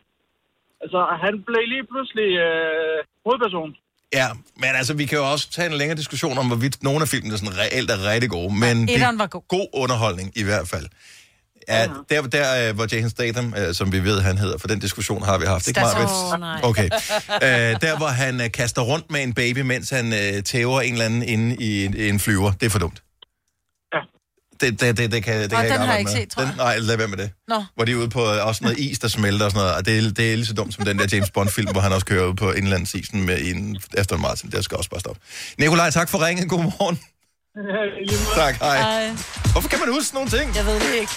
Altså, han blev lige pludselig øh, hovedperson.
Ja, men altså, vi kan jo også tage en længere diskussion om, hvorvidt nogle af filmene sådan reelt er rigtig gode, men det
etteren
er
var god.
god underholdning i hvert fald. Ja, der, der øh, hvor Jason Statham, øh, som vi ved, han hedder, for den diskussion har vi haft, ikke. Marvitt?
Nej.
Okay. Øh, der, hvor han øh, kaster rundt med en baby, mens han øh, tæver en eller anden inde i en, flyver. Det er for dumt. Det, det, det, det kan, det
Nå,
kan jeg
den har jeg ikke
med.
set, tror
den, Nej, lad være med det.
Nå.
Hvor de er ude på også noget is, der smelter og sådan noget. Og det, er- det er lige så dumt som den der James Bond-film, hvor han også kører ud på indlandsisen med en Aston Martin. Det skal også bare stoppe. Nikolaj, tak for ringen. God morgen. (laughs) Tak, hej.
Ej,
Hvorfor kan man huske sådan nogle ting?
jeg ved det ikke.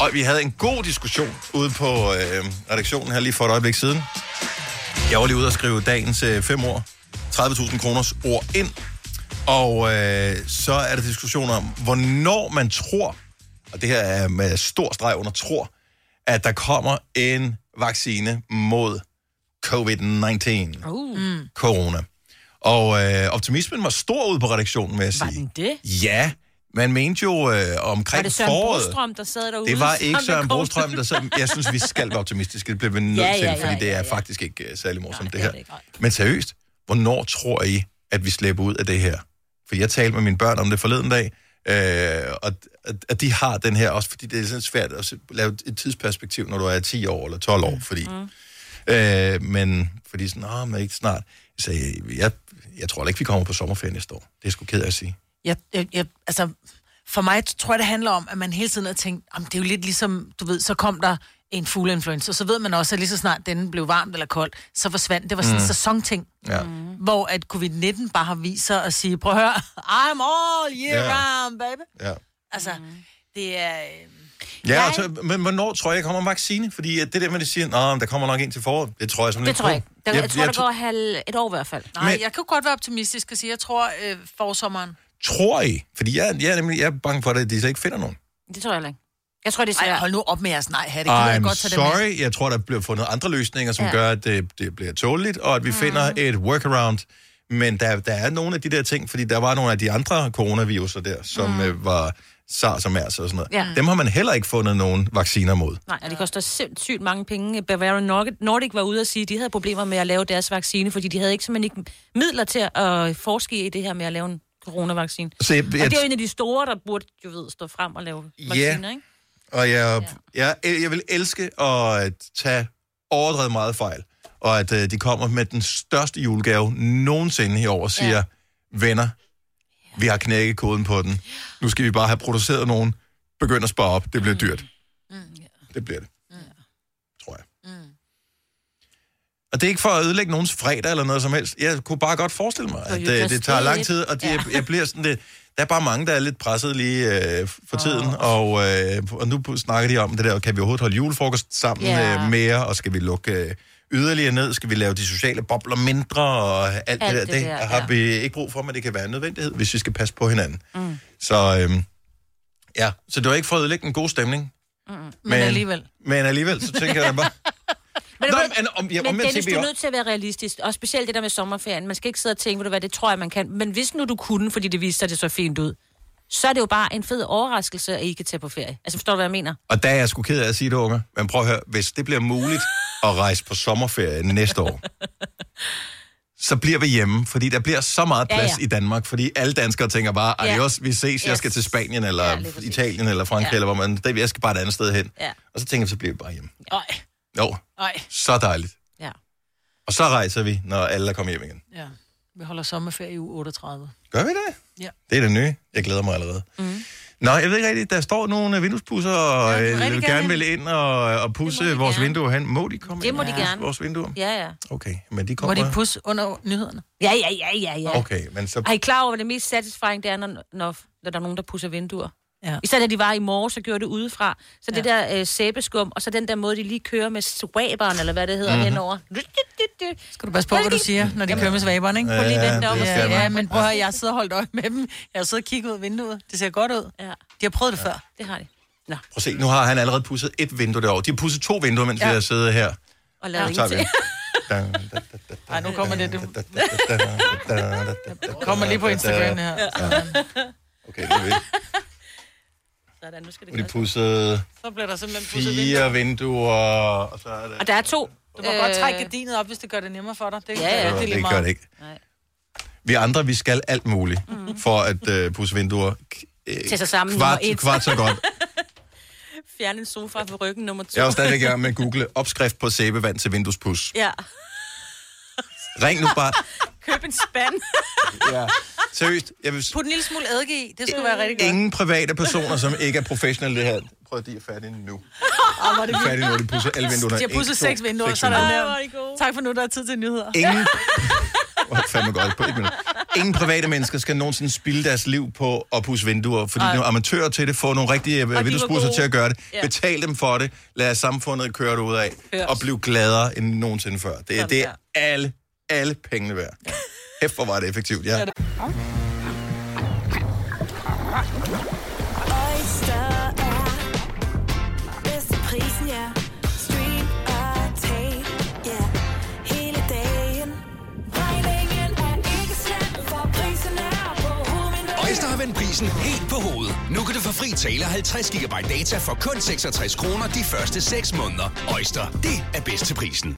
Og vi havde en god diskussion ude på øh, redaktionen her lige for et øjeblik siden. Jeg var lige ude og skrive dagens øh, fem år, 30.000 kroners ord ind. Og øh, så er der diskussion om, hvornår man tror, og det her er med stor streg under tror, at der kommer en vaccine mod COVID-19,
Uh.
Mm.
corona. Og øh, optimismen var stor ude på redaktionen, vil jeg
Var
sige.
den det?
Ja, man mente jo øh,
Var
omkring
det Søren
foråret.
Brostrøm, der sad derude?
Det var ikke Søren? Brostrøm, der sad... Jeg synes, vi skal være optimistiske. Det bliver vi nødt
Ja,
til,
ja, ja,
fordi det
ja,
er
ja.
faktisk ikke uh, særlig morsomt,
Nej,
det
det er
her.
det.
Men seriøst, hvornår tror I, at vi slipper ud af det her? For jeg talte med mine børn om det forleden dag, øh, og at, de har den her, også fordi det er sådan svært at lave et tidsperspektiv, når du er 10 år eller 12 år, fordi... Mm. Øh, men fordi sådan, åh, men ikke snart. Jeg sagde, jeg, jeg tror ikke, vi kommer på sommerferie næste år. Det er sgu ked af at sige.
Jeg, jeg, jeg, altså, for mig tror jeg, det handler om, at man hele tiden har tænkt, om det er jo lidt ligesom, du ved, så kom der en fugleinfluenza, så ved man også, at lige så snart den blev varmt eller koldt, så forsvandt. Det var sådan en
Mm.
sæsonting.
Ja.
Hvor at covid-19 bare har vist sig at sige, prøv at høre, I'm all year
Ja.
round, baby.
Ja.
Altså, det er... øh,
Ja, altså, men hvornår tror jeg, jeg kommer en vaccine? Fordi at det der med, at de siger, at der kommer nok en til foråret, det tror jeg simpelthen
Det tror jeg
ikke.
Der, jeg, tror, der går halv, et år i hvert fald.
Nej,
Men-
jeg kan godt være optimistisk og sige, jeg tror øh, forsommeren.
Tror I? Fordi jeg, jeg, er nemlig, jeg er bange for, at de så ikke finder nogen.
Det tror jeg ikke. Jeg tror, det er
Ej,
svært.
hold nu op med jeres nej her. Det kan jeg
I'm
godt tage det med.
sorry. Jeg tror, der bliver fundet andre løsninger, som
Ja.
gør, at det, det bliver tåleligt, og at vi mm. finder et workaround. Men der, der er nogle af de der ting, fordi der var nogle af de andre coronaviruser der, som mm. øh, var SARS og MERS og sådan noget.
Ja.
Dem har man heller ikke fundet nogen vacciner mod.
Nej, og det koster sindssygt mange penge. Bavarian Nordic, var ude og sige, at de havde problemer med at lave deres vaccine, fordi de havde ikke simpelthen ikke midler til at forske i det her med at lave en coronavaccine.
Så jeg,
Og det er jo en af de store, der burde jo ved, stå frem og lave vacciner, ikke?
Og jeg, jeg, jeg vil elske at tage overdrevet meget fejl, og at øh, de kommer med den største julegave nogensinde i år og siger, ja. venner, vi har knækket koden på den. Nu skal vi bare have produceret nogen. Begynd at spare op. Det bliver dyrt. Det bliver det. Tror jeg. Og det er ikke for at ødelægge nogens fredag eller noget som helst. Jeg kunne bare godt forestille mig, at det,
just
det tager lang tid, og det,
Ja.
jeg, bliver sådan det... Der er bare mange, der er lidt presset lige øh, for tiden, og, øh, og nu snakker de om det der, kan vi overhovedet holde julefrokost sammen
Ja.
øh, mere, og skal vi lukke øh, yderligere ned, skal vi lave de sociale bobler mindre, og alt, alt det der,
det
det,
der,
har
ja.
vi ikke brug for, men det kan være en nødvendighed, hvis vi skal passe på hinanden.
Mm.
Så øh, ja, så det var ikke at ødelægge en god stemning,
Mm. Men alligevel.
men alligevel, så tænker jeg bare... (laughs)
Men,
Nå, men om- ja,
men
omvendt
Dennis, du er nødt til at være realistisk, og specielt det der med sommerferien. Man skal ikke sidde og tænke, du hvad, det tror jeg, man kan. Men hvis nu du kunne, fordi det viste sig, det så fint ud, så er det jo bare en fed overraskelse, at I kan tage på ferie. Altså, forstår du, hvad jeg mener?
Og der er jeg sgu ked af at sige det, unge. Men prøv at høre, hvis det bliver muligt (laughs) at rejse på sommerferie næste år, så bliver vi hjemme, fordi der bliver så meget
Ja,
plads
ja.
i Danmark, fordi alle danskere tænker bare,
Ja.
adios, vi ses, jeg
Yes.
skal til Spanien, eller
Ja,
ja. Italien, eller Frankrig,
Ja.
ja. eller hvor man, det, jeg skal bare et andet sted hen.
Ja.
Og så tænker jeg, så bliver vi bare hjemme.
Ej,
Jo,
ej.
så dejligt.
Ja.
Og så rejser vi, når alle er kommet hjem igen.
Ja. Vi holder sommerferie i uge 38.
Gør vi det?
Ja.
Det er det nye. Jeg glæder mig allerede.
Mm.
Nå, jeg ved ikke rigtigt, der står nogle vinduespusser, og
Ja,
øh, vil
gerne.
vil ind og, og pusse vores
gerne.
vinduer hen. Må de komme
Det
ind
må
og
de
pusse
gerne.
vores vinduer?
Ja, ja.
Okay, men de
Må
kommer...
de pusse under nyhederne?
Ja, ja, ja, ja, ja.
Okay, men så...
Er I klar over, hvad det mest satisfying det er, når, når, når der er nogen, der pusser vinduer?
Ja.
I stedet at de var i morges, så gjorde det udefra. Så det der øh, sæbeskum, og så den der måde, de lige kører med swaberen, eller hvad det hedder,
Mhm.
mm-hmm. henover.
Skal du passe på, hvad du siger, når de kører med svaberen, ikke?
Prøv lige dig om.
Ja,
det
ja, men prøv at jeg sidder og holdt øje med dem. Jeg har siddet og kigget ud af vinduet. Det ser godt ud.
Ja.
De har prøvet det før.
Det har de. Nå.
Prøv at se, nu har han allerede pusset et vindue derovre. De har pusset to vinduer, mens ja.
Ja.
vi har siddet her.
Og
Nu tager vi.
Nej, nu kommer det. Du kommer lige på Instagram her.
Okay, nu er.
Sådan, nu skal det
er de
gøres.
pusset
Så bliver der simpelthen pudset vinduer.
fire vinduer, og så er det...
Og der er to.
Du må øh... godt trække gardinet op, hvis det gør det nemmere for dig. Det,
Ja, ja.
det, er
det
lige
gør
meget.
det ikke.
Nej.
Vi andre, vi skal alt muligt mm. for at øh, pusse vinduer. Øh,
Til sig sammen
kvart,
nummer et.
kvart så godt. (laughs)
Fjerne en sofa for ryggen nummer to.
Jeg er jo stadigvæk i gang med at google opskrift på sæbevand til vinduespus.
Ja.
Ring nu bare. (laughs)
Køb en spand. (laughs)
Ja. Seriøst, jeg vil...
Put en lille smule eddike i. Det skulle være rigtig godt.
Ingen private personer, som ikke er professionelle det her. Prøv at de er færdige nu.
Åh, hvor er
De
det
er færdige nu, de pusser alle vinduerne.
De har pudset seks vinduer, så er der
vinduer.
nævnt. Tak for nu, der er tid til nyheder.
Ingen... (laughs) Oh, fandme godt på et minut. Ingen private mennesker skal nogensinde spilde deres liv på at pusse vinduer, fordi
Ej.
de er amatører til det, får nogle rigtige øh,
var
vinduespusser til at gøre det.
Ja.
Betal dem for det, lad samfundet køre det ud af,
Hørt.
og bliv gladere end nogensinde før. Det, er-
Sådan
det er
der.
alle, alle pengene værd. Hæft, hvor var det effektivt, ja.
Oyster er bedst til prisen, ja. Stream og tag, ja. Hele dagen. Regningen er ikke slem, for prisen er på hovedet.
Øjster har vendt prisen helt på hovedet. Nu kan du få fri tale 50 GB data for kun 66 kroner de første 6 måneder. Øjster, det er bedst til prisen.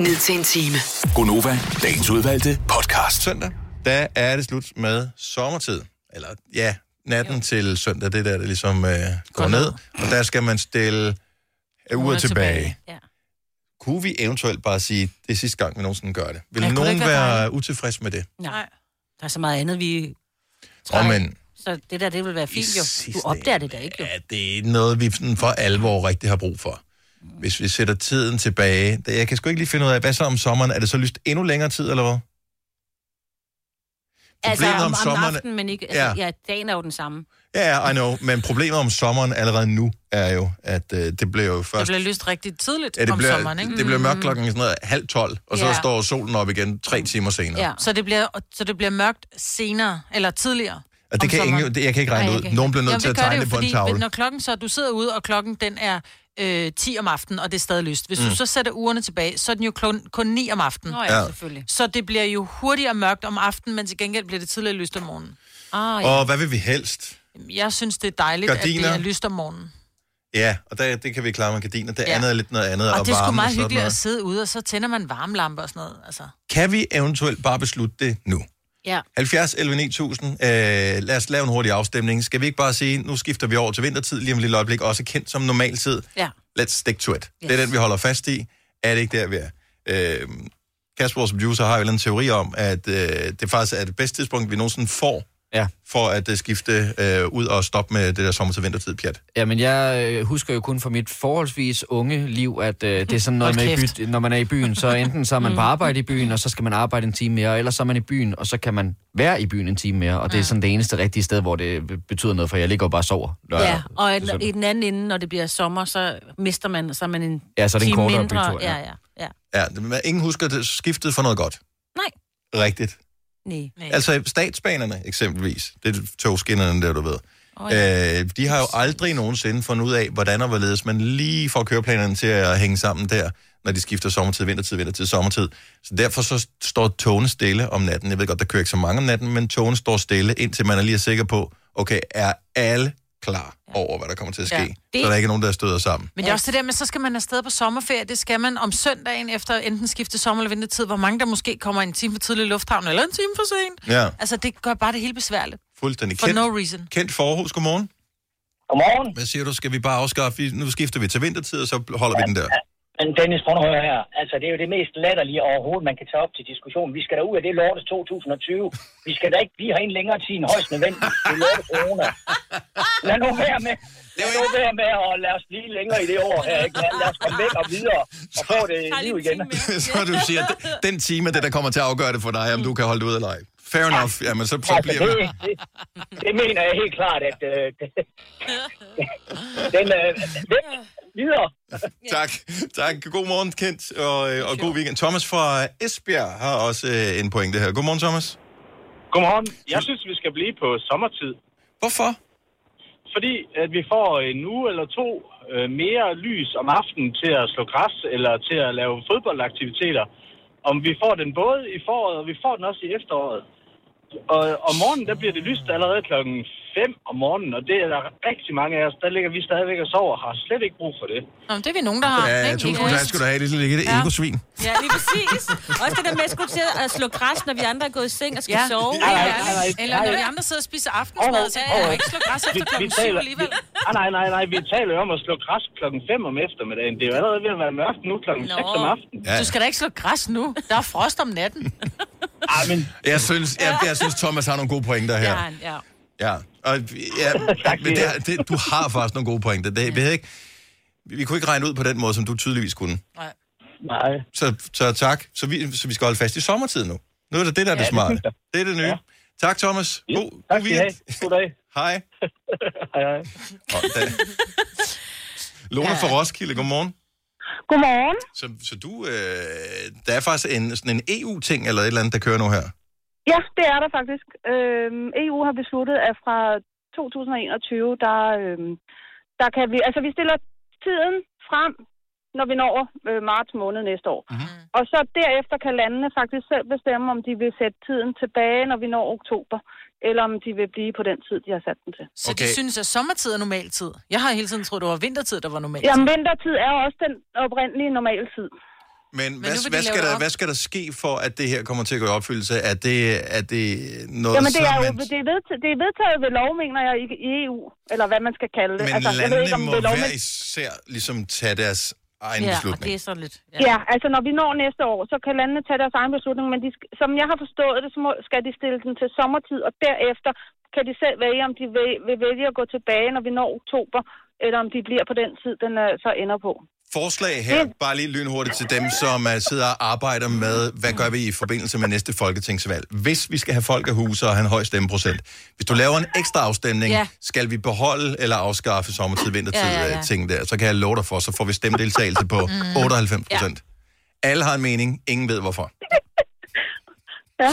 ned til en time.
Gonova, dagens udvalgte podcast. Søndag, der er det slut med sommertid. Eller ja, natten jo. til søndag, det er der, det ligesom øh, går ned. Og der skal man stille øh, uger tilbage. tilbage.
Ja.
Kunne vi eventuelt bare sige, det er sidste gang, vi nogensinde gør det? Vil
Ja,
nogen
være
være utilfreds med det?
Nej. Der er så meget andet, vi...
Og men,
Så det der, det vil være fint jo. Du opdager det da ikke jo.
ja, det er noget, vi for alvor rigtig har brug for. Hvis vi sætter tiden tilbage. Det- Jeg kan sgu ikke lige finde ud af, hvad så om sommeren? Er det så lyst endnu længere tid, eller hvad?
Altså
Problemet
om,
om
om
sommeren-
aftenen, men ikke... Altså,
Ja.
ja. dagen er jo den samme.
Ja, ja, I know. Men problemet om sommeren allerede nu er jo, at øh, det bliver jo
Det
først...
bliver lyst rigtig tidligt
ja, det
om
bliver,
sommeren, ikke?
Det bliver mørkt klokken sådan noget, halv tolv, og så
Ja.
står solen op igen tre timer senere.
Ja, så det, bliver, så det bliver mørkt senere, eller tidligere.
Og det
om
kan
sommeren.
ingen, det, jeg kan ikke regne
Nej,
ud. Nogen bliver nødt
Jamen,
til at tegne
jo,
det på en
fordi,
tavle.
Når klokken så, du sidder ude, og klokken den er øh, 10 om aftenen, og det er stadig lyst. Hvis mm. Du så sætter ugerne tilbage, så er den jo kun, kun 9 om aftenen.
Nå ja, Ja. selvfølgelig.
Så det bliver jo hurtigere mørkt om aftenen, men til gengæld bliver det tidligere lyst om morgenen.
Ah,
Og hvad vil vi helst?
Jeg synes, det er dejligt,
Gardiner.
at det er lyst om morgenen.
Ja, og der, det kan vi klare med gardiner. Det
Ja.
andet er lidt noget andet.
Og,
Og,
det er sgu meget hyggeligt at sidde ude, og så tænder man varmlamper og sådan noget. Altså.
Kan vi eventuelt bare beslutte det nu?
Ja.
70 11 9000. Øh, lad os lave en hurtig afstemning. Skal vi ikke bare sige, nu skifter vi over til vintertid lige om et lille øjeblik, også kendt som normaltid.
Ja.
Let's stick to it. Yes. Det er den, vi holder fast i. Er det ikke der, vi er? Øh, Kasper, vores producer, har jo en teori om, at øh, det faktisk er det bedste tidspunkt, vi nogensinde får,
ja.
for at uh, skifte øh, ud og stoppe med det der sommer til vintertid pjat.
Jamen, jeg øh, husker jo kun fra mit forholdsvis unge liv, at øh, det er sådan noget med, i by, når man er i byen, så enten så er man på arbejde i byen, og så skal man arbejde en time mere, og ellers så er man i byen, og så kan man være i byen en time mere, og det er sådan det eneste rigtige sted, hvor det betyder noget, for jeg ligger jo bare og sover. lørdag
Ja, og
søndag.
i den anden ende, når det bliver sommer, så mister man, så er man en
Ja, så er det en
time
kortere
mindre.
bytur, ja.
Ja, ja, ja.
Ja, men ingen husker det skiftet for noget godt.
Nej.
Rigtigt.
Nej.
Altså statsbanerne eksempelvis, det er togskinnerne der, du ved.
Oh,
ja. øh, de har jo aldrig nogensinde fundet ud af, hvordan og hvorledes man lige får køreplanerne til at hænge sammen der, når de skifter sommertid, vintertid, vintertid, sommertid. Så derfor så står togene stille om natten. Jeg ved godt, der kører ikke så mange om natten, men togene står stille, indtil man er lige sikker på, okay, er alle klar over, hvad der kommer til at ske?
Ja.
Ja.
Det-.
Så der ikke er nogen, der støder sammen.
Men det er også det der med, så skal man afsted på sommerferie. Det skal man om søndagen efter enten skifte sommer- eller vintertid, hvor mange der måske kommer en time for tidlig i lufthavn, eller en time for sent.
Ja,
Altså, det gør bare det hele besværligt.
fuldstændig.
For
Kent,
no reason.
Kent Forhus, godmorgen.
Godmorgen.
Hvad siger du? Skal vi bare afskaffe? Nu skifter vi til vintertid, og så holder vi den der.
Men Dennis, prøv nu her. Altså, det er jo det mest latterlige overhovedet, man kan tage op til diskussion. Vi skal da ud af det lortes 2020. Vi skal da ikke blive herinde længere tid end højst nødvendigt. Det er lorte corona. Lad nu være med. Lad nu være med at lade os blive længere i det år her. Ikke? Lad, lad os komme væk og videre og få det liv igen. (laughs)
så du siger, at den time er det, der kommer til at afgøre det for dig, om du kan holde det ud eller ej. Fair enough. Jamen, så, så
Altså,
bliver
det,
vi...
det, det mener jeg helt klart, at øh, det, (laughs) den, øh, den, videre. (laughs)
Tak. tak. God morgen, Kent, og, øh, og god weekend. Thomas fra Esbjerg har også øh, en pointe her. Godmorgen, Thomas.
Godmorgen. Jeg synes, vi skal blive på sommertid.
Hvorfor?
Fordi at vi får en uge eller to øh, mere lys om aftenen til at slå græs eller til at lave fodboldaktiviteter. Om vi får den både i foråret, og vi får den også i efteråret. Og om morgenen, der bliver det lyst allerede klokken 5 om morgenen, og det er der rigtig mange af os, der ligger vi stadigvæk og sover, og har slet ikke brug for det.
Nå, men det er vi nogen, der har.
Ja,
ikke?
sgu, der skal du have et lille ja.
Ja.
egosvin.
Ja, lige præcis. Også det der med at skulle til at slå græs, når vi andre er gået i seng og skal
Ja.
sove.
Nej, nej,
Ja.
nej, nej. Eller når vi andre sidder og spiser aftensmad, så kan jeg ikke slå græs efter klokken syv alligevel.
Nej, nej, nej, nej, vi taler jo om at slå græs klokken 5 om eftermiddagen. Det er jo allerede ved at være mørkt nu klokken 6 om aftenen.
Ja.
Du skal da ikke slå græs nu. Der er frost om natten.
Ej, men...
Jeg synes, jeg, jeg synes Thomas har nogle gode pointer her.
ja.
Ja, og ja, (laughs) men det, er- det, du har faktisk nogle gode pointer. Det, vi, havde ikke, vi vi kunne ikke regne ud på den måde, som du tydeligvis kunne.
Nej.
Nej.
Så, så tak. Så vi, så vi skal holde fast i sommertid nu. Nu er det det, der er det
Ja, det
smarte. Det er det nye.
Ja.
Tak, Thomas. God, god
Tak I
weekend.
God dag. (laughs) (laughs)
Hej.
hej, hej.
Og da, Lone fra Roskilde, godmorgen.
Godmorgen.
Så, så du, øh, der er faktisk en, sådan en EU-ting eller et eller andet, der kører nu her.
Ja, det er der faktisk. Øhm, EU har besluttet, at fra 2021, der, øhm, der kan vi... Altså, vi stiller tiden frem, når vi når øh, marts måned næste år. Mm-hmm. Og så derefter kan landene faktisk selv bestemme, om de vil sætte tiden tilbage, når vi når oktober, eller om de vil blive på den tid, de har sat den til.
Så de synes, at sommertid er normaltid. Jeg har hele tiden troet, det var vintertid, der var normaltid.
Jamen, vintertid er også den oprindelige normaltid.
Men,
nu
hvad,
de
hvad, skal
det
der, hvad skal der ske for, at det her kommer til at gå i opfyldelse? Er det, er det noget,
Jamen, det er jo
man...
det er vedtaget, det er vedtaget ved lov, mener jeg, i i EU, eller hvad man skal kalde det.
Men
altså, jeg ved
landene
ikke, om
må
ved lov,
hver
men-
især ligesom tage deres egen beslutning.
er så lidt...
Ja. ja, altså når vi når næste år, så kan landene tage deres egen beslutning, men de, som jeg har forstået det, så må, skal de stille den til sommertid, og derefter kan de selv vælge, om de vil, vil vælge at gå tilbage, når vi når oktober, eller om de bliver på den tid, den øh, så ender på.
Forslag her, bare lige lynhurtigt til dem, som uh, sidder og arbejder med, hvad gør vi i forbindelse med næste folketingsvalg? Hvis vi skal have folk af huse og have en høj stemmeprocent, hvis du laver en ekstra afstemning,
Ja.
ja. skal vi beholde eller afskaffe sommertid, vintertid,
Ja,
ja,
ja,
ja,
ja.
ja. ting der, så kan jeg love dig for, så får vi stemmedeltagelse på 98 procent. Alle har en mening, ingen ved hvorfor. (laughs)
Ja.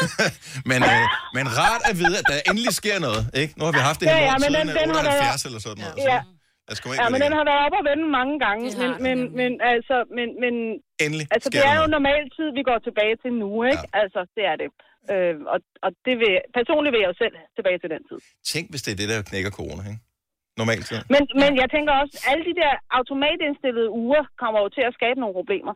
(laughs)
men, øh, men rart at vide, at der endelig sker noget, ikke? Nu har vi haft det her
Ja, ja,
ja, ja,
den- den har været-
78 eller sådan noget.
Ja.
Lad komme
Ja, men den har været op og vende mange gange, men, men, men, altså, men, men,
Endelig
altså, det er jo
noget.
normal tid, vi går tilbage til nu, ikke? Ja. Altså, det er det. Øh, og, og det vil, personligt vil jeg jo selv tilbage til den tid.
Tænk, hvis det er det, der knækker corona, ikke? Normalt tid.
Men, men jeg tænker også, alle de der automatindstillede uger kommer jo til at skabe nogle problemer.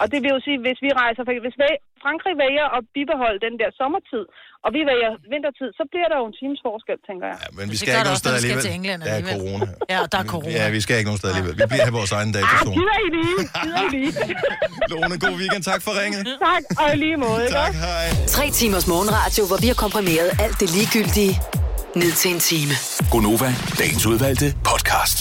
Og det vil jo sige, hvis vi rejser, for hvis Frankrig vælger at bibeholde den der sommertid, og vi vælger vintertid, så bliver der jo en times forskel, tænker jeg. Ja,
Men vi skal ikke nogen steder
skal
alligevel.
til England
Der er
alligevel.
corona.
Ja, der er corona.
Ja, vi skal ikke nogen steder alligevel. Vi bliver her vores egen
Ah,
datazone.
gider I lige? Gider I lige? (laughs)
Lone, god weekend. Tak for ringet.
tak, og i lige måde, ikke?
Tak, hej.
Tre timers morgenradio, hvor vi har komprimeret alt det ligegyldige ned til en time.
Gonova, dagens udvalgte podcast.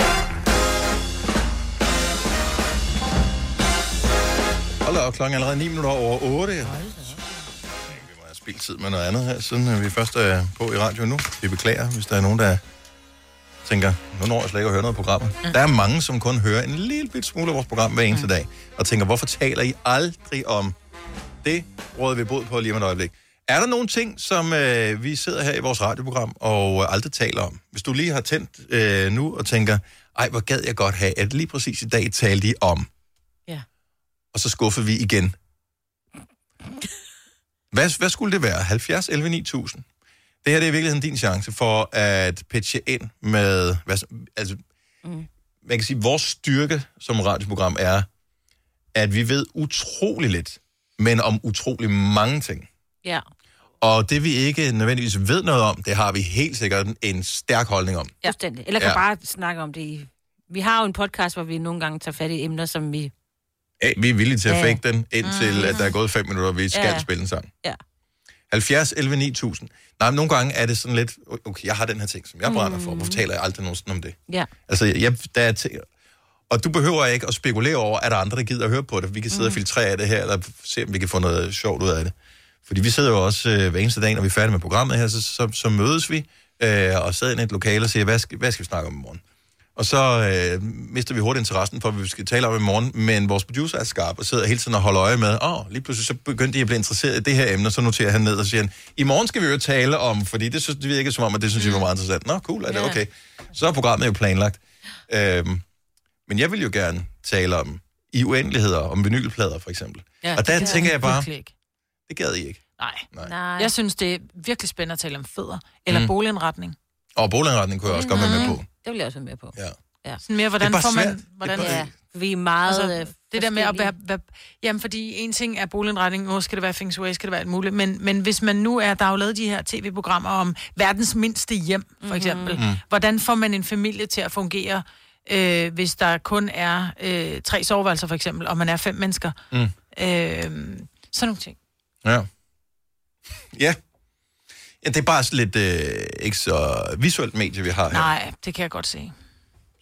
Hold da op, klokken er allerede 9 minutter over 8. Jeg tænker, Vi må have spildt tid med noget andet her, siden øh, vi først er på i radio nu. Vi beklager, hvis der er nogen, der tænker, nu når jeg slet ikke at høre noget af programmet. Der er mange, som kun hører en lille bit smule af vores program hver eneste dag, og tænker, hvorfor taler I aldrig om det? Råder vi bod på lige om et øjeblik. Er der nogle ting, som øh, vi sidder her i vores radioprogram og øh, aldrig taler om? Hvis du lige har tændt øh, nu og tænker, ej, hvor gad jeg godt have, at lige præcis i dag talte de om.
Ja.
Og så skuffede vi igen. Hvad, hvad skulle det være? 70, 11, 9000? Det her det er i virkeligheden din chance for at pitche ind med... Hvad, altså, mm. Man kan sige, vores styrke som radioprogram er, at vi ved utrolig lidt, men om utrolig mange ting.
Ja.
Og det vi ikke nødvendigvis ved noget om, det har vi helt sikkert en stærk holdning om.
Fuldstændig. Eller kan
Ja.
bare snakke om det i Vi har jo en podcast, hvor vi nogle gange tager fat i emner, som vi...
Ja, vi er villige til at
Ja.
fake den, indtil at der er gået fem minutter, og vi skal
Ja.
spille en sang.
Ja.
70, 11, 9000. Nej, men nogle gange er det sådan lidt, okay, jeg har den her ting, som jeg brænder for. Hvorfor taler jeg aldrig nogensinde om det?
Ja.
Altså, jeg, der er og du behøver ikke at spekulere over, at der er andre, der gider at høre på det. Vi kan sidde og filtrere det her, eller se, om vi kan få noget sjovt ud af det. Fordi vi sidder jo også øh, hver eneste dag, når vi er færdige med programmet her, så, så, så mødes vi øh, og sidder i et lokale og siger, hvad skal, hvad skal vi snakke om i morgen? Og så øh, mister vi hurtigt interessen for, hvad vi skal tale om i morgen, men vores producer er skarp og sidder hele tiden og holder øje med, åh, oh, lige pludselig så begyndte de at blive interesseret i det her emne, og så noterer han ned og siger, han, i morgen skal vi jo tale om, fordi det, synes, det virker som om, at det synes jeg var meget interessant. Nå, cool, er det okay? Så er programmet jo planlagt. Øhm, men jeg vil jo gerne tale om i uendeligheder, om vinylplader for eksempel.
Ja,
og
det
der
gad
tænker jeg bare,
ikke.
det gad I ikke.
Nej.
Nej.
Nej.
Jeg synes, det er virkelig spændende at tale om fødder. Eller
Mm.
mm. boligindretning.
Og boligindretning kunne jeg også godt være med på.
Det vil jeg også være med på.
Ja.
ja.
Sådan mere, hvordan får man...
svært. Det er
Hvordan,
bare-
Ja, vi er meget
altså,
øh,
det der med at være, være, jamen fordi en ting er boligindretning, hvor skal det være feng shui, skal det være alt muligt, men, men hvis man nu er, der er jo lavet de her tv-programmer om verdens mindste hjem, for eksempel,
Mhm.
mm-hmm. hvordan får man en familie til at fungere, øh, hvis der kun er øh, tre soveværelser for eksempel, og man er fem mennesker.
Mm.
Øh, sådan nogle ting.
Ja. Ja. Ja, det er bare sådan lidt øh, ikke så visuelt medie, vi har her.
Nej, det kan jeg godt se.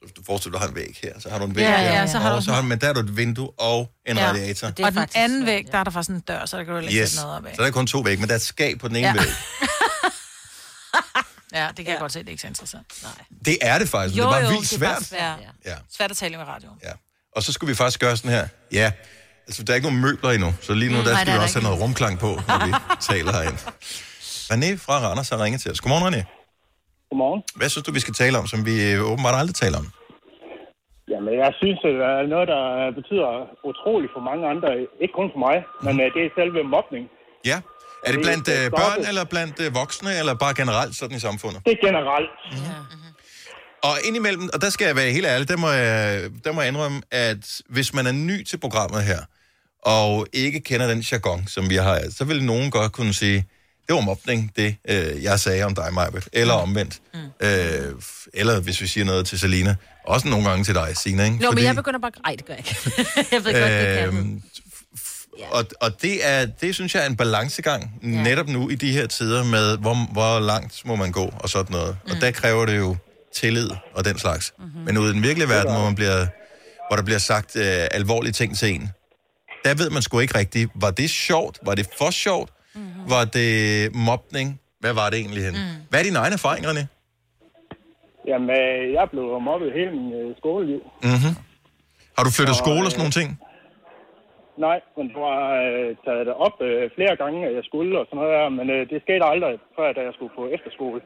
Hvis du forestiller dig, du har en væg her, så har du en væg
Ja,
her.
ja, så har
og
du
så har, men der er du et vindue og en
Ja.
radiator.
Og den anden væg, der er der faktisk en dør, så der kan du ikke
Yes.
sætte noget op af.
Så der er kun to vægge, men der er et skab på den ene
Ja.
væg. (laughs)
Ja, det kan ja. jeg godt se, det er ikke så interessant. Nej.
Det er det faktisk, men det er bare vildt svært.
svært.
Ja.
Svært at tale med radioen.
Ja. Og så skulle vi faktisk gøre sådan her. Ja, altså der er ikke nogen møbler endnu, så lige nu
Mm,
der
nej,
skal
der er
vi også have
ikke.
noget rumklang på, når vi (laughs) taler herind. René fra Randers har ringet til os. Godmorgen, René.
Godmorgen.
Hvad synes du, vi skal tale om, som vi øh, åbenbart aldrig taler om?
Jamen, jeg synes, det er noget, der betyder utroligt for mange andre. Ikke kun for mig, men øh, det er selve mobning.
Ja. Er det blandt øh, børn, eller blandt øh, voksne, eller bare generelt sådan i samfundet?
Det er generelt.
Og indimellem, og der skal jeg være helt ærlig, der må jeg, der må jeg indrømme, at hvis man er ny til programmet her, og ikke kender den jargon, som vi har, så vil nogen godt kunne sige, det var mobning, det øh, jeg sagde om dig, Majbet. Eller omvendt. Mm. Øh, eller hvis vi siger noget til Selina. Også nogle gange til dig, Sina, ikke?
Nå, men jeg begynder bare... Ej, det gør jeg ikke. (laughs) jeg ved godt, det kan.
Øhm, og, og det, er, det synes jeg er en balancegang, ja. netop nu i de her tider med, hvor, hvor langt må man gå og sådan noget. Mm. Og der kræver det jo tillid og den slags. Mm-hmm. Men ude i den virkelige verden, hvor, man bliver, hvor der bliver sagt øh, alvorlige ting til en, der ved man sgu ikke rigtigt, var det sjovt? Var det for sjovt? Mm-hmm. Var det mobning? Hvad var det egentlig hen? Mm. Hvad er dine egne erfaringer, René?
Jamen, øh, jeg blev mobbet hele min øh, skoleliv.
Mm-hmm. Har du flyttet
Og,
skole og
øh,
sådan nogle ting?
Nej, men du har øh, taget det op øh, flere gange, at jeg skulle og sådan noget der, men øh, det skete aldrig, før da jeg skulle på efterskole.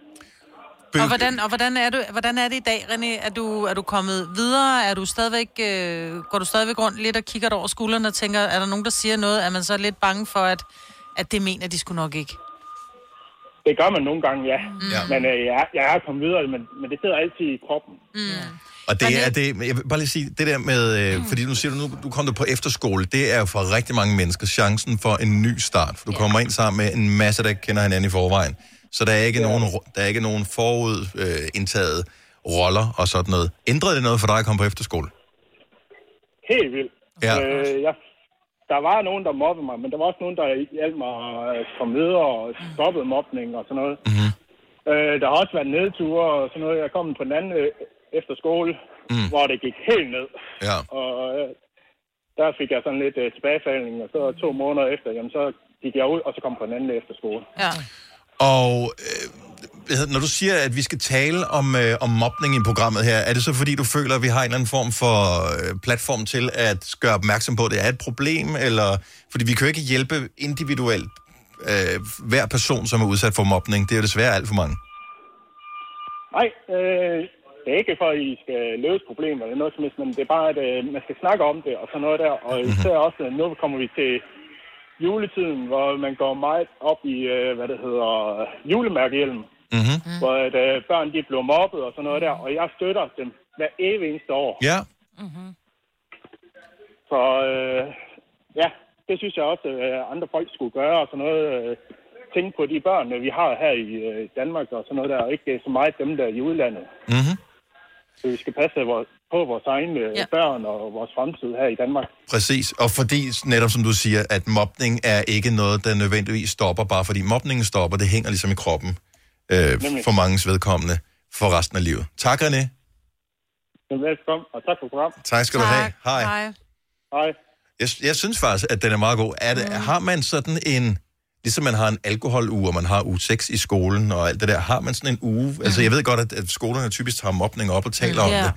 Og hvordan, og hvordan, er du, hvordan er det i dag, René? Er du, er du kommet videre? Er du stadigvæk, øh, går du stadigvæk rundt lidt og kigger dig over skulderen og tænker, er der nogen, der siger noget? Er man så lidt bange for, at, at det mener de skulle nok ikke?
Det gør man nogle gange, ja.
Ja.
Men øh, jeg, jeg er kommet videre, men, men det sidder altid i kroppen.
Mm.
Og det er det, jeg vil bare lige sige, det der med, øh, fordi nu siger du, nu du kom du på efterskole, det er jo for rigtig mange mennesker chancen for en ny start, for du kommer ind sammen med en masse, der kender hinanden i forvejen. Så der er ikke, ja. nogen, der er ikke nogen forud øh, indtaget roller og sådan noget. Ændrede det noget for dig at komme på efterskole?
Helt vildt.
Ja.
Øh, jeg, der var nogen, der mobbede mig, men der var også nogen, der hjalp mig at komme videre og stoppede mobning og sådan noget.
Mm-hmm.
Øh, der har også været nedture og sådan noget. Jeg kom på den anden øh, efter skole,
Mm.
hvor det gik helt ned.
Ja.
Og øh, der fik jeg sådan lidt øh, tilbagefaldning, og så to måneder efter, jamen så gik jeg ud, og så kom på den anden efterskole.
Ja.
Og øh, når du siger, at vi skal tale om, øh, om mobning i programmet her, er det så fordi, du føler, at vi har en eller anden form for øh, platform til at gøre opmærksom på, at det er et problem? Eller, fordi vi kan jo ikke hjælpe individuelt øh, hver person, som er udsat for mobning. Det er jo desværre alt for mange.
Nej, øh, det er ikke for, at I skal løse problemer eller noget som helst, men det er bare, at øh, man skal snakke om det og sådan noget der. Og især også, øh, nu kommer vi til juletiden, hvor man går meget op i, øh, hvad det hedder, julemærkehjelm.
Mm-hmm.
Mm. Hvor at, øh, børn de bliver mobbet og sådan noget der, og jeg støtter dem hver evig eneste år.
Ja.
Så øh, ja, det synes jeg også, at andre folk skulle gøre og sådan noget. Øh, tænke på de børn, øh, vi har her i øh, Danmark og sådan noget der, og ikke så meget dem, der er i udlandet.
Mm-hmm.
Så vi skal passe vores, på vores egne ja. børn og vores fremtid her i Danmark.
Præcis, og fordi, netop som du siger, at mobning er ikke noget, der nødvendigvis stopper, bare fordi mobningen stopper, det hænger ligesom i kroppen øh,
Nemlig.
for mangens vedkommende for resten af livet. Tak, René.
Velkommen, og tak for programmet.
Tak skal du have. Hej.
Hej.
Jeg, jeg synes faktisk, at den er meget god. Er det, mm. Har man sådan en, ligesom man har en alkoholuge, og man har uge 6 i skolen og alt det der, har man sådan en uge? Mm. Altså jeg ved godt, at, at skolerne typisk tager mobning op og taler mm. Om det.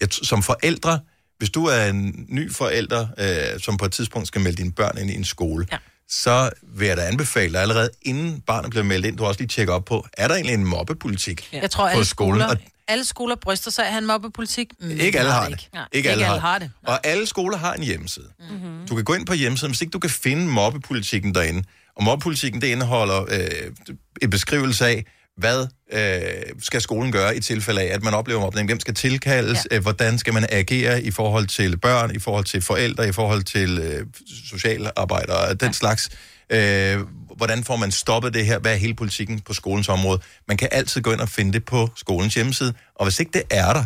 Jeg, som forældre, hvis du er en ny forælder, øh, som på et tidspunkt skal melde dine børn ind i en skole, ja. Så vil jeg da anbefale dig allerede inden barnet bliver meldt ind, du også lige tjekke op på, er der egentlig en mobbepolitik
Jeg tror,
på
alle
skolen?
skoler,
Og
alle skoler bryster sig af, han mobbepolitik. Mm,
ikke alle har det.
Nej,
Ikke alle har
det.
det. Og alle skoler har en hjemmeside.
Mm-hmm.
Du kan gå ind på hjemmesiden, hvis ikke du kan finde mobbepolitikken derinde. Og mobbepolitikken, det indeholder øh, en beskrivelse af, hvad øh, skal skolen gøre i tilfælde af, at man oplever mobning? Hvem skal tilkaldes? Ja. Øh, hvordan skal man agere i forhold til børn, i forhold til forældre, i forhold til øh, socialarbejdere og den ja. slags? Øh, hvordan får man stoppet det her? Hvad er hele politikken på skolens område? Man kan altid gå ind og finde det på skolens hjemmeside. Og hvis ikke det er der,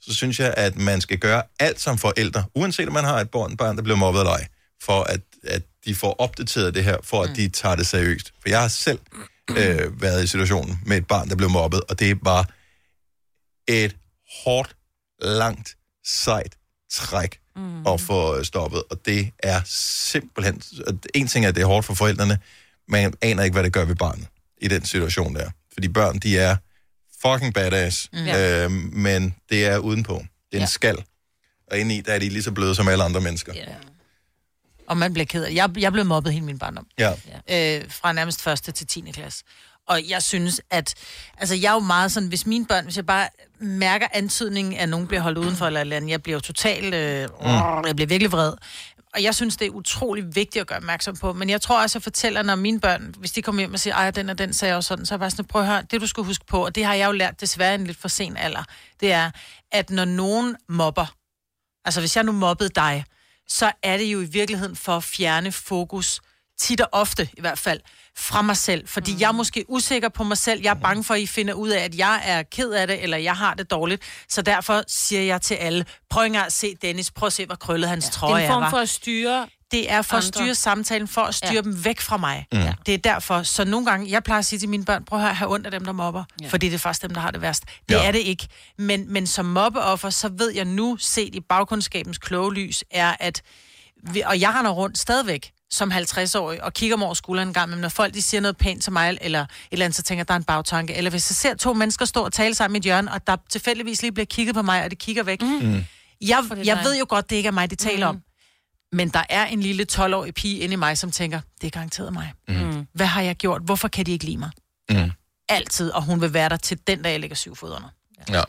så synes jeg, at man skal gøre alt som forældre, uanset om man har et barn, barn der bliver mobbet eller ej, for at, at de får opdateret det her, for at de tager det seriøst. For jeg har selv øh, været i situationen med et barn, der blev mobbet, og det var et hårdt, langt, sejt træk mm. at få stoppet, og det er simpelthen... En ting er, at det er hårdt for forældrene, men man aner ikke, hvad det gør ved barnet i den situation der. Fordi børn, de er fucking badass,
Mm.
øh, men det er udenpå. Det er en
Ja.
skal. Og inde i, der er de lige så bløde som alle andre mennesker.
Ja. Og man bliver ked af det. Jeg, jeg blev mobbet hele min barndom.
Ja.
øh, fra nærmest første til 10. klasse. Og jeg synes, at... Altså, jeg er jo meget sådan, hvis mine børn, hvis jeg bare mærker antydningen, at nogen bliver holdt udenfor eller eller andet, jeg bliver jo totalt... Øh, mm. Jeg bliver virkelig vred. Og jeg synes, det er utrolig vigtigt at gøre opmærksom på. Men jeg tror også, jeg fortæller, når mine børn, hvis de kommer hjem og siger, ej, den og den sagde jeg også sådan, så er jeg bare sådan, prøv at høre, det du skal huske på, og det har jeg jo lært desværre en lidt for sen alder, det er, at når nogen mobber, altså hvis jeg nu mobbede dig, så er det jo i virkeligheden for at fjerne fokus, tit og ofte i hvert fald, fra mig selv. Fordi mm. jeg er måske usikker på mig selv. Jeg er bange for, at I finder ud af, at jeg er ked af det, eller jeg har det dårligt. Så derfor siger jeg til alle, prøv engang at se Dennis, prøv at se, hvor krøllet hans ja, trøje
Det er en form for at styre
Det er for at
andre.
styre samtalen, for at styre
Ja.
dem væk fra mig.
Mm.
Ja. Det er derfor. Så nogle gange, jeg plejer at sige til mine børn, prøv at have ondt af dem, der mobber.
Ja.
Fordi det er faktisk dem, der har det værst. Det
Ja.
er det ikke. Men, men som mobbeoffer, så ved jeg nu, set i bagkundskabens kloge lys, er at, vi, og jeg render rundt stadigvæk som 50-årig, og kigger mig over skulderen en gang, men når folk de siger noget pænt til mig, eller et eller andet, så tænker jeg, der er en bagtanke. Eller hvis jeg ser to mennesker stå og tale sammen i et hjørne, og der tilfældigvis lige bliver kigget på mig, og de kigger væk. Mm. Jeg,
det
jeg
dig.
ved jo godt, det ikke er mig, de taler
Mm.
om. Men der er en lille 12-årig pige inde i mig, som tænker, det er garanteret mig.
Mm.
Hvad har jeg gjort? Hvorfor kan de ikke lide mig?
Mm.
Altid, og hun vil være der til den dag, jeg lægger syv fod under.
Ja.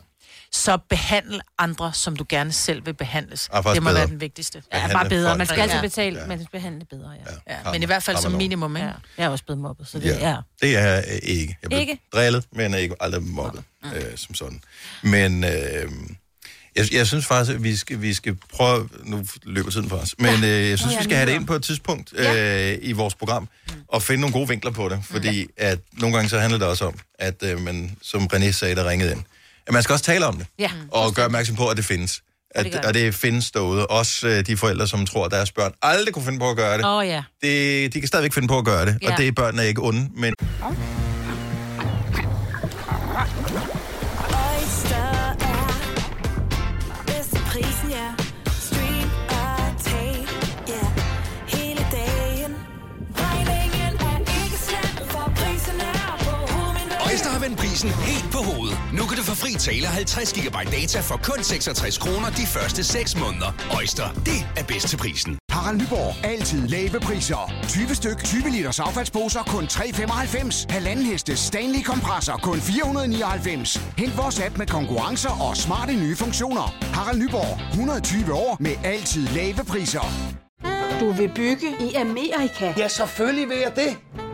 Så behandle andre, som du gerne selv vil behandles. Det må
bedre.
være den vigtigste.
Ja, bare bedre. Man skal altid
Ja.
betale, ja. men behandle bedre, ja.
Ja, men i hvert fald som minimum, ikke?
ja. Jeg er også blevet mobbet, så det
Ja.
er...
Det er øh, ikke. Jeg blev
Ikke?
drillet, men er ikke aldrig mobbet øh, som sådan. Men øh, jeg, jeg synes faktisk, at vi skal, vi skal prøve... Nu løber tiden for os. Men øh, jeg synes,
Nå, ja,
vi skal have det ind på et tidspunkt øh, i vores program og finde nogle gode vinkler på det. Fordi at nogle gange så handler det også om, at øh, man, som René sagde, der ringede ind, at man skal også tale om det.
Ja.
Og gøre opmærksom på, at det findes. At,
det
og det findes derude. Også øh, de forældre, som tror, at deres børn aldrig kunne finde på at gøre det.
Åh, oh, ja.
det de kan stadigvæk finde på at gøre det.
Ja.
Og det er børnene ikke onde, men
Oyster prisen
helt på hovedet. Nu kan du få fri tale 50 GB data for kun 66 kroner de første 6 måneder. Øjster, det er bedst til prisen.
Harald Nyborg. Altid lave priser. 20 styk, 20 liters affaldsposer kun 3,95. Halvanden heste Stanley kompresser kun 499. Hent vores app med konkurrencer og smarte nye funktioner. Harald Nyborg. 120 år med altid lave priser.
Du vil bygge i Amerika?
Ja, selvfølgelig vil jeg det.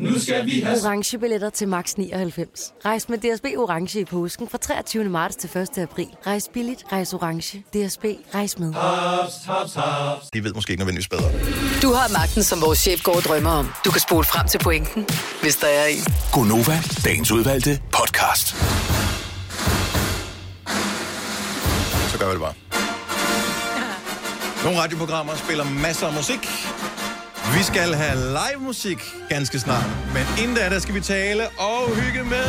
Nu skal vi have...
Orange billetter til max 99. Rejs med DSB Orange i påsken fra 23. marts til 1. april. Rejs billigt, rejs orange. DSB, rejs med.
Haps, haps, haps.
De ved måske ikke nødvendigvis bedre.
Du har magten, som vores chef går og drømmer om. Du kan spole frem til pointen, hvis der er en.
Gonova, dagens udvalgte podcast.
Så gør vi det bare. Nogle radioprogrammer spiller masser af musik. Vi skal have live musik ganske snart. Men inden da, der skal vi tale og hygge med...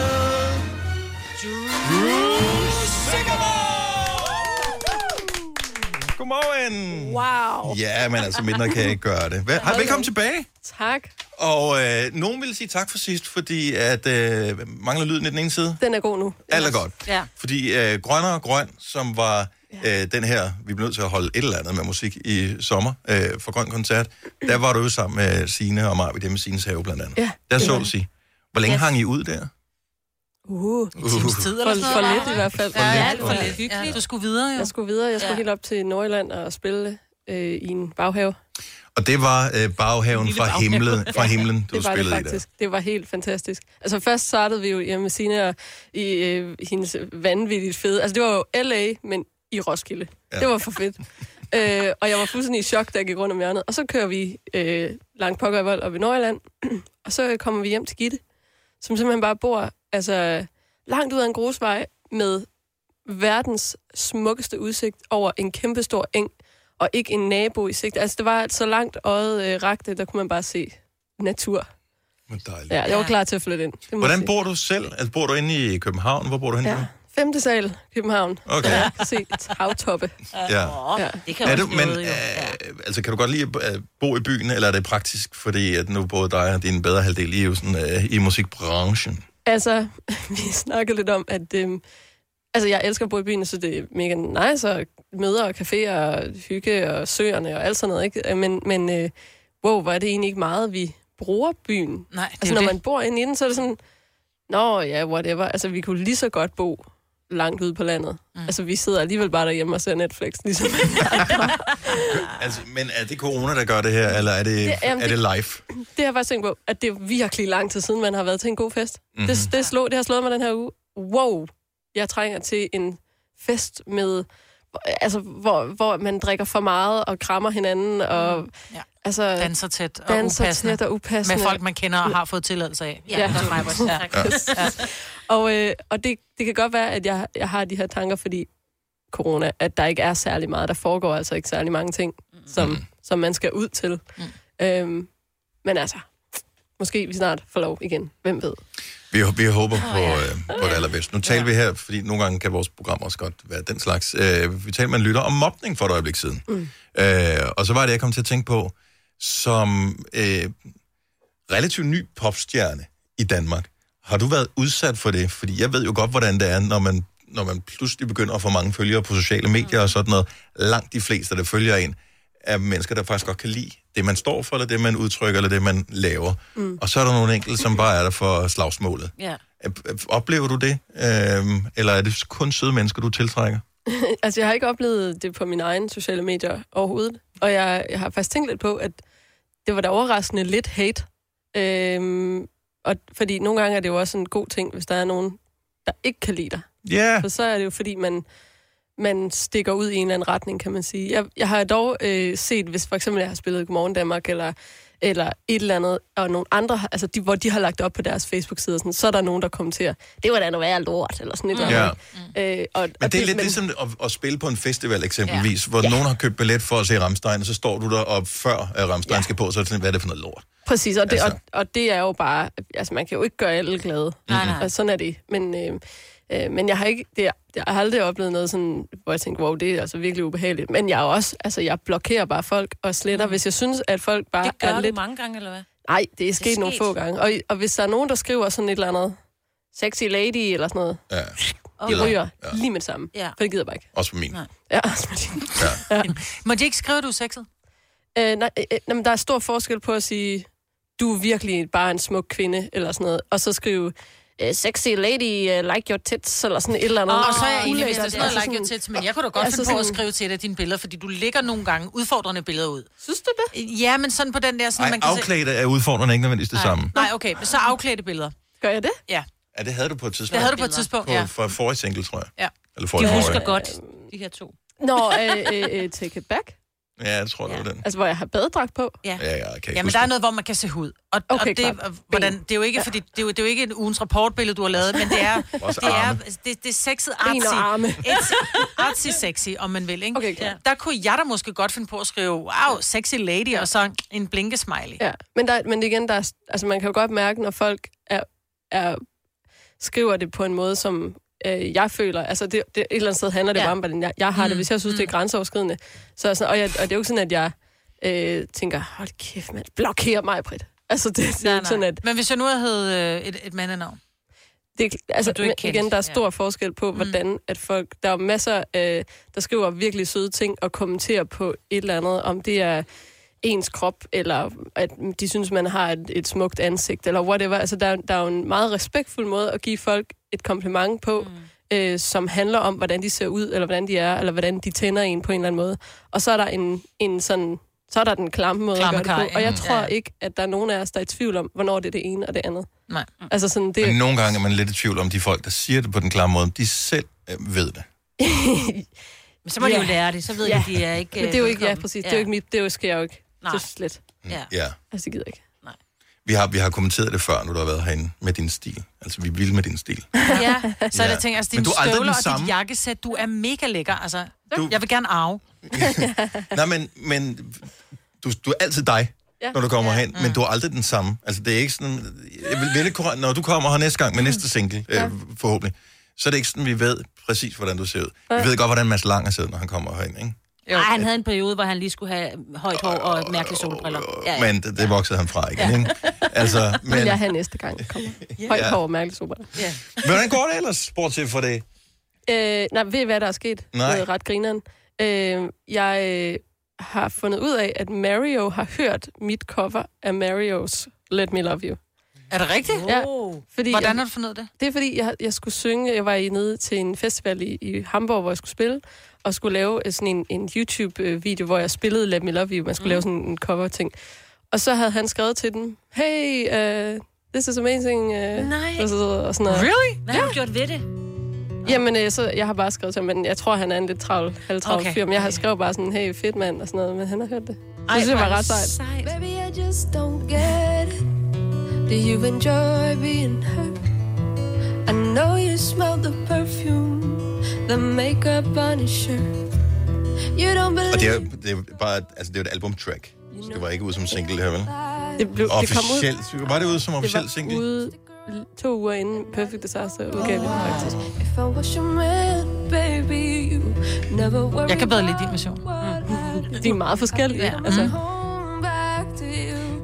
Drew Godmorgen!
Wow.
Ja, men altså mindre kan jeg ikke gøre det. Hej, velkommen tilbage.
Tak.
Og øh, nogen vil sige tak for sidst, fordi at øh, mangler lyden i den ene side.
Den er god nu.
Alt er godt.
Ja.
Fordi øh, Grønner og Grøn, som var øh, den her, vi blev nødt til at holde et eller andet med musik i sommer øh, for Grøn Koncert, der var du jo sammen med Sine og ved det med Sines have blandt andet.
Ja.
Der
det
så du sige. Hvor længe
Yes.
hang I ud der?
Uh.
En times tid
for,
eller sådan
for
noget?
lidt i hvert fald.
For lidt,
alt for lidt.
Hyggeligt. Du skulle videre, jo.
Jeg skulle videre. Jeg skulle
Ja.
helt op til Nordjylland og spille øh, i en baghave.
Og det var øh, baghaven fra
baghave.
himlen, (laughs) fra himlen du
det var
spillede
det
i der.
faktisk. Det var helt fantastisk. Altså først startede vi jo hjemme med Signe og i øh, hendes vanvittigt fede... Altså det var jo L.A., men i Roskilde.
Ja.
Det var for fedt. (laughs) øh, og jeg var fuldstændig i chok, da jeg gik rundt om hjørnet. Og så kører vi øh, langt pokker i vold op i Nordjylland. (clears throat) og så kommer vi hjem til Gitte, som simpelthen bare bor altså, langt ud af en grusvej med verdens smukkeste udsigt over en kæmpestor eng, og ikke en nabo i sigt. Altså, det var så langt øjet øh, rakte, der kunne man bare se natur.
Hvor dejligt.
Ja, jeg var klar til at flytte ind.
Hvordan bor du selv? Altså, bor du inde i København? Hvor bor du henne?
Ja. Femte sal, København.
Okay.
Kan se havtoppe.
Ja.
ja.
er du, men, øh, altså, kan du godt lide at øh, bo i byen, eller er det praktisk, fordi at nu både dig og din bedre halvdel, I er jo sådan, øh, i musikbranchen?
Altså, (laughs) vi snakkede lidt om, at øhm, altså, jeg elsker at bo i byen, så det er mega nice, og møder og caféer og hygge og søerne og alt sådan noget, ikke? Men, men øh, wow, hvor er det egentlig ikke meget, vi bruger byen.
Nej, det er
altså, når
det.
man bor inde i den, så er det sådan, nå ja, whatever. Altså, vi kunne lige så godt bo langt ude på landet. Mm. Altså, vi sidder alligevel bare derhjemme og ser Netflix, ligesom (laughs)
Altså, men er det corona, der gør det her, eller er det,
Det-
det,
jamen,
er det
det-
live?
Det har jeg faktisk tænkt på, at det er virkelig lang tid siden, man har været til en god fest.
Mhm.
Mm-hmm. Det, det, slog, det har slået mig den her uge. Wow, jeg trænger til en fest med, altså, hvor, hvor man drikker for meget og krammer hinanden. Og,
Ja.
altså,
Danser tæt og
danser
upassende.
tæt og upassende.
Med folk, man kender og har fået tilladelse af.
Ja,
Ja,
ja.
ja. Ja.
Og, øh, og det, det kan godt være, at jeg, jeg har de her tanker, fordi corona, at der ikke er særlig meget. Der foregår altså ikke særlig mange ting, som, mm. som man skal ud til. Mm. Øhm, men altså, måske vi snart får lov igen. Hvem ved?
Vi, vi håber på, øh, på det allerbedste. Nu taler vi her, fordi nogle gange kan vores program også godt være den slags. Øh, vi talte med en lytter om mobning for et øjeblik siden.
Mm.
Øh, og så var det, jeg kom til at tænke på, som øh, relativt ny popstjerne i Danmark. Har du været udsat for det? Fordi jeg ved jo godt, hvordan det er, når man, når man pludselig begynder at få mange følgere på sociale medier og sådan noget. Langt de fleste, der følger en, er mennesker, der faktisk godt kan lide det, man står for, eller det, man udtrykker, eller det, man laver.
Mm.
Og så er der nogle enkelte, som bare er der for slagsmålet.
Ja.
Oplever du det? Øhm, eller er det kun søde mennesker, du tiltrækker? (laughs)
altså, jeg har ikke oplevet det på mine egne sociale medier overhovedet. Og jeg, jeg har faktisk tænkt lidt på, at det var da overraskende lidt hate. Øhm, og, fordi nogle gange er det jo også en god ting, hvis der er nogen, der ikke kan lide dig.
Ja.
For så er det jo fordi, man, man stikker ud i en eller anden retning, kan man sige. Jeg, jeg har dog øh, set, hvis for eksempel jeg har spillet Godmorgen Danmark, eller, eller et eller andet, og nogle andre, altså de, hvor de har lagt op på deres Facebook-side, sådan, så er der nogen, der kommenterer, det var da noget værre lort, eller sådan et
Ja.
eller andet. Øh, og,
Men
og
det er lidt ligesom at, at spille på en festival eksempelvis, ja. hvor
Ja.
nogen har købt billet for at se Ramstein, og så står du der op før at Ramstein ja. skal på, så er det sådan, hvad er det for noget lort?
Præcis, og det,
Altså.
og, og det er jo bare... Altså, man kan jo ikke gøre alle glade.
Nej.
Og sådan er det. Men, øh, øh, men jeg har ikke... Det, jeg har aldrig oplevet noget sådan, hvor jeg tænker, wow, det er altså virkelig ubehageligt. Men jeg er også... Altså, jeg blokerer bare folk og sletter, mm. hvis jeg synes, at folk bare
Det gør
er
du
lidt...
mange gange, eller hvad?
Nej, det er sket
sket.
nogle få gange. Og, og hvis der er nogen, der skriver sådan et eller andet sexy lady eller sådan noget,
ja.
de
Eller-
ryger ja. lige med det samme.
Ja.
For det gider jeg bare ikke.
Også på min.
Nej.
Ja, også med din.
Ja.
Må de ikke skrive, at du er sexet?
Øh, nej, øh, øh, jamen, der er stor forskel på at sige, du er virkelig bare en smuk kvinde, eller sådan noget, og så skrive, sexy lady, uh, like your tits, eller sådan et eller andet.
Og så er jeg enig, hvis det er sådan noget
Altså
like your tits, men jeg kunne da godt
altså
finde på at skrive til dig dine billeder, fordi du lægger nogle gange udfordrende billeder ud.
Synes du
det? Ja, men sådan på den der, sådan
Ej,
man kan
afklædte er udfordrende ikke nødvendigvis det samme.
Nej, okay, men så afklædte billeder.
Gør jeg det?
Ja.
Ja, det havde du på et tidspunkt.
Det havde du på et tidspunkt,
på,
ja.
For forrige single, tror jeg.
Ja.
Eller forrige
De husker
forrige.
godt, de her to.
Nå, øh, øh, øh, take it back.
Ja, jeg tror, det var den.
Altså, hvor jeg har badedragt på.
Ja.
Ja, ja, jeg kan ikke
Ja, men
huske
der er noget, hvor man kan se hud. Og,
Okay,
og det,
klart.
hvordan, det er jo ikke, fordi, det er jo, det er jo ikke en ugens rapportbillede, du har lavet, men det er, (laughs) det er,
arme.
det, det er sexet artsy.
arme.
It's artsy sexy, om man vil, ikke?
Okay,
ja. Der kunne jeg da måske godt finde på at skrive, wow, sexy lady, og så en blinkesmiley.
Ja, men, der, men igen, der er, altså, man kan jo godt mærke, når folk er, er, skriver det på en måde, som øh, jeg føler. Altså, det, det, et eller andet sted handler det
Ja.
bare om, hvordan jeg, jeg har det.
Mm.
Hvis jeg synes, det er grænseoverskridende. Så, er sådan, og, jeg, og det er jo ikke sådan, at jeg øh, tænker, hold kæft, mand, blokér mig, Britt. Altså, det, det er
Nej,
ikke
nej.
sådan, at...
Men hvis jeg nu havde øh, et, et mandenavn.
Det, altså,
du ikke
men igen, der er
Ja.
stor forskel på, hvordan at folk... Der er masser, øh, der skriver virkelig søde ting og kommenterer på et eller andet, om det er ens krop, eller at de synes, man har et, et smukt ansigt, eller whatever. Altså, der, er- der er jo en meget respektfuld måde at give folk et kompliment på, mm. øh, som handler om, hvordan de ser ud, eller hvordan de er, eller hvordan de tænder en på en eller anden måde. Og så er der en, en sådan... Så er der den klamme måde
Klamme
at gøre det på. Og jeg
ja.
tror
Ja.
ikke, at der er nogen af os, der er i tvivl om, hvornår det er det ene og det andet.
Nej.
Altså sådan, det,
Men nogle gange er man lidt i tvivl om de folk, der siger det på den klare måde, om de selv øh, ved det. (laughs)
Men så må de
Ja.
jo lære det, så ved
Ja.
ja. de, de er ikke
Men det er jo ikke, ja, præcis. Det er jo ikke mit, det er jo, sker jo ikke.
Nej.
Nej. Så slet.
Ja.
Ja.
Altså, det gider jeg ikke.
Vi har, vi har kommenteret det før, nu du har været herinde, med din stil. Altså, vi vil med din stil.
Ja, så er
Ja.
det ting, altså
Men
dine
du er aldrig
støvler
den
og
samme.
dit jakkesæt, du er mega lækker. Altså,
Du-
jeg vil gerne arve. (laughs)
Nej, men, men du, du er altid dig,
Ja.
når du kommer ja. hen, men du er aldrig den samme. Altså, det er ikke sådan... Jeg vil vælge, korrekt- når du kommer her næste gang med næste single,
Ja.
øh, forhåbentlig, så er det ikke sådan, vi ved præcis, hvordan du ser ud.
Ja.
Vi ved godt, hvordan Mads Langer ser ud, når han kommer herind, ikke?
Nej, han havde en periode, hvor han lige skulle have højt hår og mærkelige solbriller. Ja, ja.
Men det, det voksede han fra igen, ikke? Altså,
Men... Vil
men
jeg have næste gang, kommer. Højt
Ja.
hår og mærkeligt super.
Ja.
hvordan går det ellers, bortset for det?
Øh, nej, ved I, hvad der er sket?
Nej.
Noget ret grineren. Øh, jeg øh, har fundet ud af, at Mario har hørt mit cover af Marios Let Me Love You.
Er det rigtigt?
Ja. Fordi
Hvordan har du fundet det?
Det er fordi, jeg, jeg skulle synge, jeg var i nede til en festival i, i Hamburg, hvor jeg skulle spille, og skulle lave øh, sådan en, en YouTube-video, hvor jeg spillede Let Me Love You. Man skulle mm. lave sådan en cover-ting. Og så havde han skrevet til den, hey, uh, this is amazing. Uh,
Nej.
Og, så, og sådan noget.
Really?
Hvad har du gjort ved det?
Jamen, øh, så jeg har bare skrevet til ham, men jeg tror, han er en lidt travl, halvtravl
Okay.
okay. fyr. Men jeg har skrevet bare sådan, hey, fedt mand, og sådan noget, men han har hørt det. Så
Ej,
det synes jeg var ret
det
sejt.
Baby, I just don't get it. Do you enjoy being hurt? I know you smell the perfume, the makeup on his shirt. You don't believe
Og det er, det er bare, altså det er et albumtrack. Så det var ikke ud som single her, vel?
Det, blev, det kom ud,
Officielt. Var det ude som
det
officiel
var
single?
ude to uger inden Perfect Disaster udgav vi den faktisk.
if I was your man, baby, you never worry
Jeg kan bedre lide din version. (laughs)
De er meget forskellige.
Ja.
Altså,
to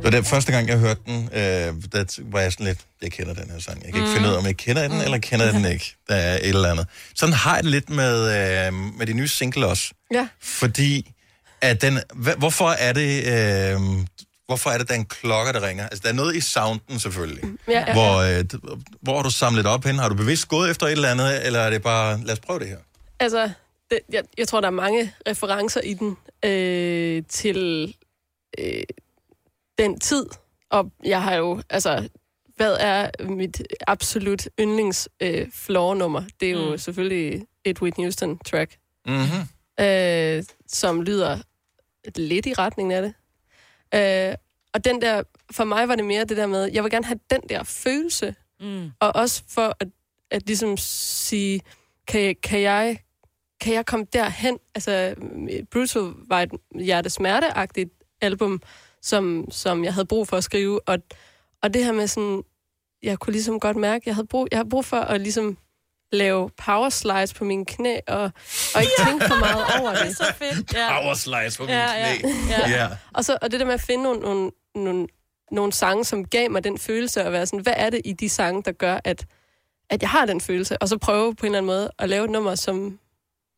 you.
Det første gang, jeg hørte den, øh, der var jeg sådan lidt, jeg kender den her sang. Jeg kan ikke finde ud af, om jeg kender den, eller kender den ikke. Der er et eller andet. Sådan har jeg det lidt med, øh, med de nye single også.
ja.
Fordi, at den, hvorfor er det... Øh, Hvorfor er det, der er en klokke, der ringer? Altså, der er noget i sounden, selvfølgelig.
Ja, ja, ja.
Hvor, øh, hvor har du samlet op hen? Har du bevidst gået efter et eller andet, eller er det bare, lad os prøve det her?
Altså, det, jeg, jeg tror, der er mange referencer i den øh, til øh, den tid. Og jeg har jo, altså, hvad er mit absolut yndlings øh, floor-nummer? Det er jo mm. selvfølgelig et Whitney Houston-track,
Mm-hmm.
øh, som lyder lidt i retningen af det. Øh, og den der, for mig var det mere det der med, jeg vil gerne have den der følelse,
Mm.
og også for at, at ligesom sige, kan kan jeg, kan jeg komme derhen? Altså, Brutal var et hjertesmerteagtigt album, som, som jeg havde brug for at skrive, og, og det her med sådan, jeg kunne ligesom godt mærke, jeg havde brug, jeg havde brug for at ligesom lave power slides på mine knæ, og, og ikke tænke for meget (laughs) over det.
Så fedt. Ja.
Power slice på mine
Ja, ja,
knæ.
ja.
ja.
Og, så, og det der med at finde nogle, nogle, nogle, nogle sange, som gav mig den følelse, at være sådan, hvad er det i de sange, der gør, at, at jeg har den følelse, og så prøve på en eller anden måde at lave et nummer, som,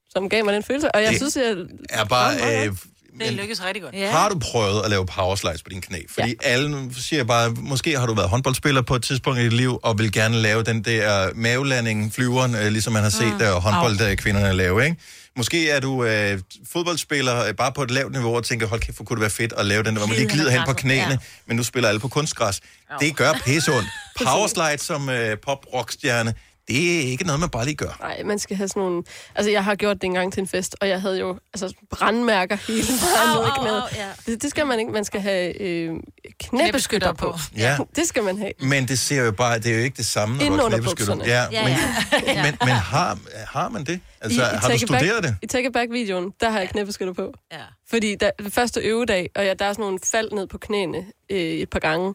som gav mig den følelse. Og jeg
Det
synes, jeg...
er bare øh,
Det lykkes rigtig godt.
Ja. Har du prøvet at lave power slides på dine knæ? Fordi ja. alle, siger bare, måske har du været håndboldspiller på et tidspunkt i dit liv, og vil gerne lave den der mavelanding, flyveren, øh, ligesom man har set
Mm.
der håndboldkvinderne lave, ikke? Måske er du øh, fodboldspiller øh, bare på et lavt niveau og tænker, hold kæft, hvor kunne det være fedt at lave den der, hvor man lige glider hen på knæene,
ja.
men nu spiller alle på kunstgræs. Det gør pisse ondt. (laughs) Power slides som øh, pop-rockstjerne, det er ikke noget, man bare lige gør.
Nej, man skal have sådan nogle... Altså, jeg har gjort det engang til en fest, og jeg havde jo altså, brandmærker hele vejen ned i knæet. Det, det skal man ikke. Man skal have øh, knæbeskytter på.
Ja. (laughs)
Det skal man have.
Men det ser jo bare, det er jo ikke det samme, når
Inden
du har knæbeskytter. Ja,
Ja,
men, (laughs)
ja.
men, men har, har man det? Altså,
I,
har du
It Back-
studeret det?
I Take Back-videoen, der har jeg knæbeskytter på.
Ja.
Fordi der, første øvedag, og ja, der er sådan nogle fald ned på knæene øh, et par gange.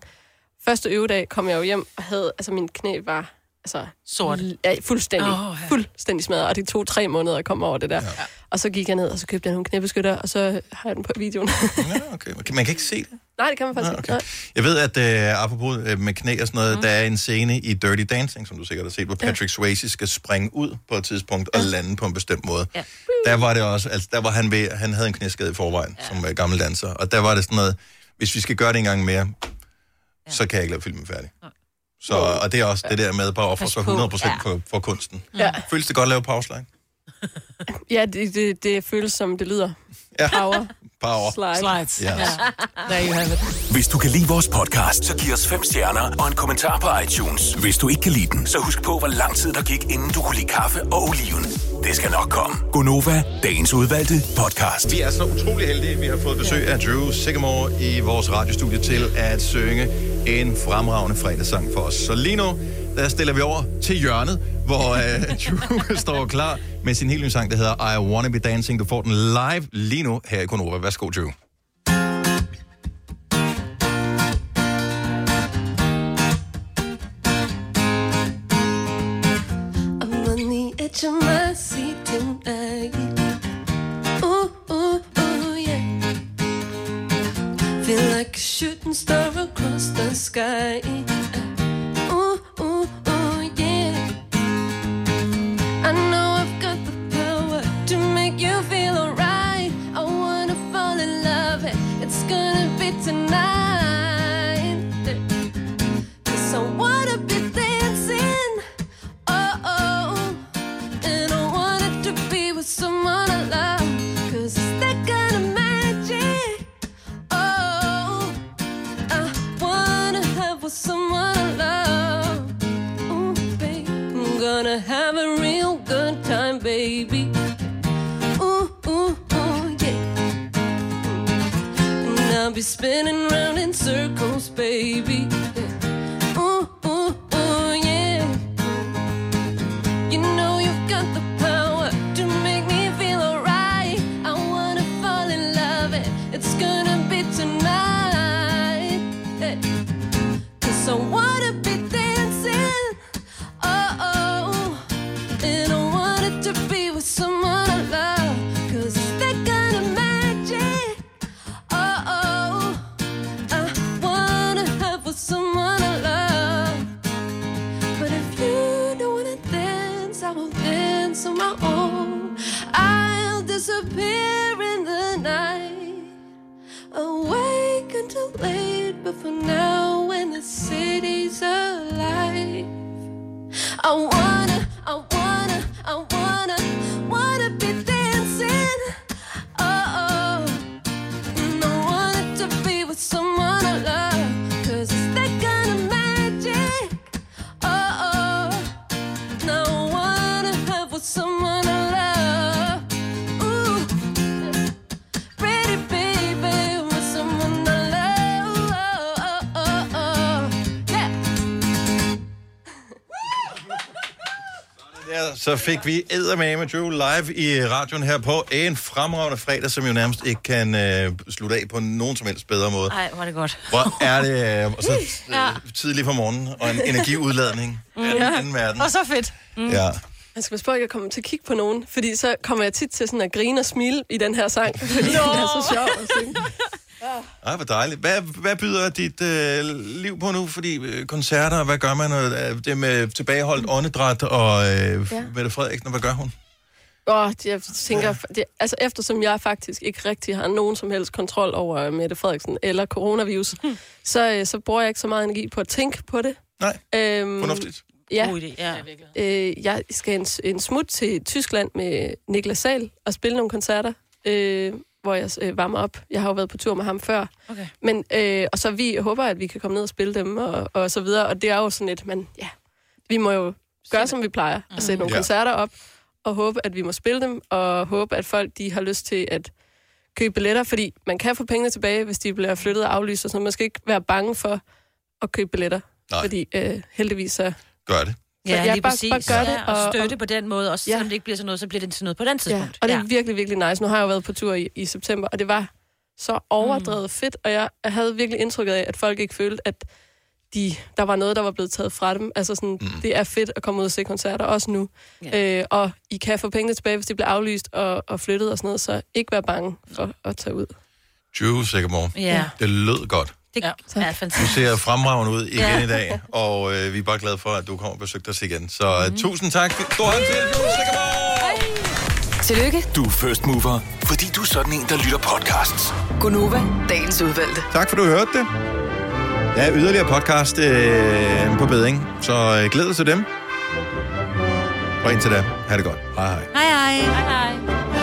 Første øvedag kom jeg jo hjem og havde, altså min knæ var altså,
Sort.
Ja, fuldstændig, oh, ja. fuldstændig smadret, og det tog tre måneder at komme over det der. Ja. Og så gik jeg ned, og så købte jeg nogle knæbeskytter, og så har jeg den på videoen.
Okay, man kan ikke se det.
Nej, det kan man faktisk ikke.
okay. Jeg ved, at uh, apropos uh, med knæ og sådan noget, mm. der er en scene i Dirty Dancing, som du sikkert har set, hvor Patrick Swayze skal springe ud på et tidspunkt og lande på en bestemt måde.
Ja.
Der var det også, altså der var han ved, han havde en knæskade i forvejen ja. som uh, gammel danser, og der var det sådan noget, hvis vi skal gøre det en gang mere, ja. så kan jeg ikke lave filmen færdig. Så, og det er også det der med bare at ofre sig
på.
100%
Ja.
for, for kunsten.
Ja.
Føles det godt at lave pause
Ja, det, det, det føles som det lyder.
Ja.
Power.
Power.
Slide.
Slides.
Ja.
Ja. There you have it.
Hvis du kan lide vores podcast, så giv os fem stjerner og en kommentar på iTunes. Hvis du ikke kan lide den, så husk på, hvor lang tid der gik, inden du kunne lide kaffe og oliven. Det skal nok komme.
Gonova, dagens udvalgte podcast. Vi er så utrolig heldige, vi har fået besøg af Drew Sigamore i vores radiostudie til at synge en fremragende fredagssang for os. Så lige nu, der stiller vi over til hjørnet, hvor uh, (laughs) Drew står klar med sin helt nye sang, der hedder I Wanna Be Dancing. Du får den live lige nu her i Gonova. Værsgo, Drew.
To edge of my seat tonight. Ooh, ooh, ooh, yeah. Feel like a shooting star across the sky.
Så fik vi Eddermame Drew live i radioen her på en fremragende fredag, som jo nærmest ikke kan øh, slutte af på nogen som helst bedre måde.
Nej, var det godt.
Hvor er det øh, så, (laughs)
Ja.
øh, tidligt på morgenen, og en energiudladning (laughs) af den anden verden.
Og så fedt.
Mm.
Ja.
Jeg skal passe på, at jeg kommer til at kigge på nogen, fordi så kommer jeg tit til sådan at grine og smile i den her sang, fordi den er så sjov at synge. (laughs)
Ej, hvor dejligt. Hvad, hvad byder dit øh, liv på nu? Fordi øh, koncerter, hvad gør man? Øh, det med tilbageholdt åndedræt og øh,
Ja.
Mette Frederiksen, hvad gør hun?
Åh, jeg tænker, det, altså eftersom jeg faktisk ikke rigtig har nogen som helst kontrol over Mette Frederiksen eller coronavirus,
Hmm.
så, øh, så bruger jeg ikke så meget energi på at tænke på det.
Nej,
øhm,
fornuftigt.
Ja.
God idé, ja.
Øh, jeg skal en, en smut til Tyskland med Niklas Sal og spille nogle koncerter, øh, hvor jeg øh, varmer op. Jeg har jo været på tur med ham før.
Okay.
Men, øh, og så vi håber, at vi kan komme ned og spille dem og, og så videre. Og det er jo sådan et, men ja, vi må jo gøre, som vi plejer. At sætte nogle
Ja.
koncerter op og håbe, at vi må spille dem, og håbe, at folk de har lyst til at købe billetter, fordi man kan få pengene tilbage, hvis de bliver flyttet og aflyst, og så man skal ikke være bange for at købe billetter.
Nej.
Fordi øh, heldigvis så...
Gør det.
Så
Ja,
jeg
lige
bare,
præcis.
bare gør det.
Ja, og støtte på den måde, også selvom det ikke bliver sådan noget, så bliver det til noget på den tidspunkt.
Ja, og det er virkelig, virkelig nice. Nu har jeg jo været på tur i, i september, og det var så overdrevet mm. fedt, og jeg, jeg havde virkelig indtrykket af, at folk ikke følte, at de, der var noget, der var blevet taget fra dem. Altså sådan, mm. det er fedt at komme ud og se koncerter, også nu. Ja. Øh, og I kan få pengene tilbage, hvis de bliver aflyst og, og flyttet og sådan noget, så ikke være bange for at tage ud.
Drew Sigamore.
Ja.
Det lød godt.
Det ja. er
Du
fantastisk.
ser fremragende ud igen
Ja.
i dag, og øh, vi er bare glade for, at du kommer og besøgte os igen. Så mm. tusind tak. Stor hånd til!
Tillykke,
Du er first mover, fordi du er sådan en, der lytter podcasts.
Gunova, dagens udvalgte.
Tak for, du hørte det. Der er yderligere podcast øh, på beding, så øh, glæd dig til dem. Og indtil da, ha' det godt. Hej hej.
Hej hej. Hej hej.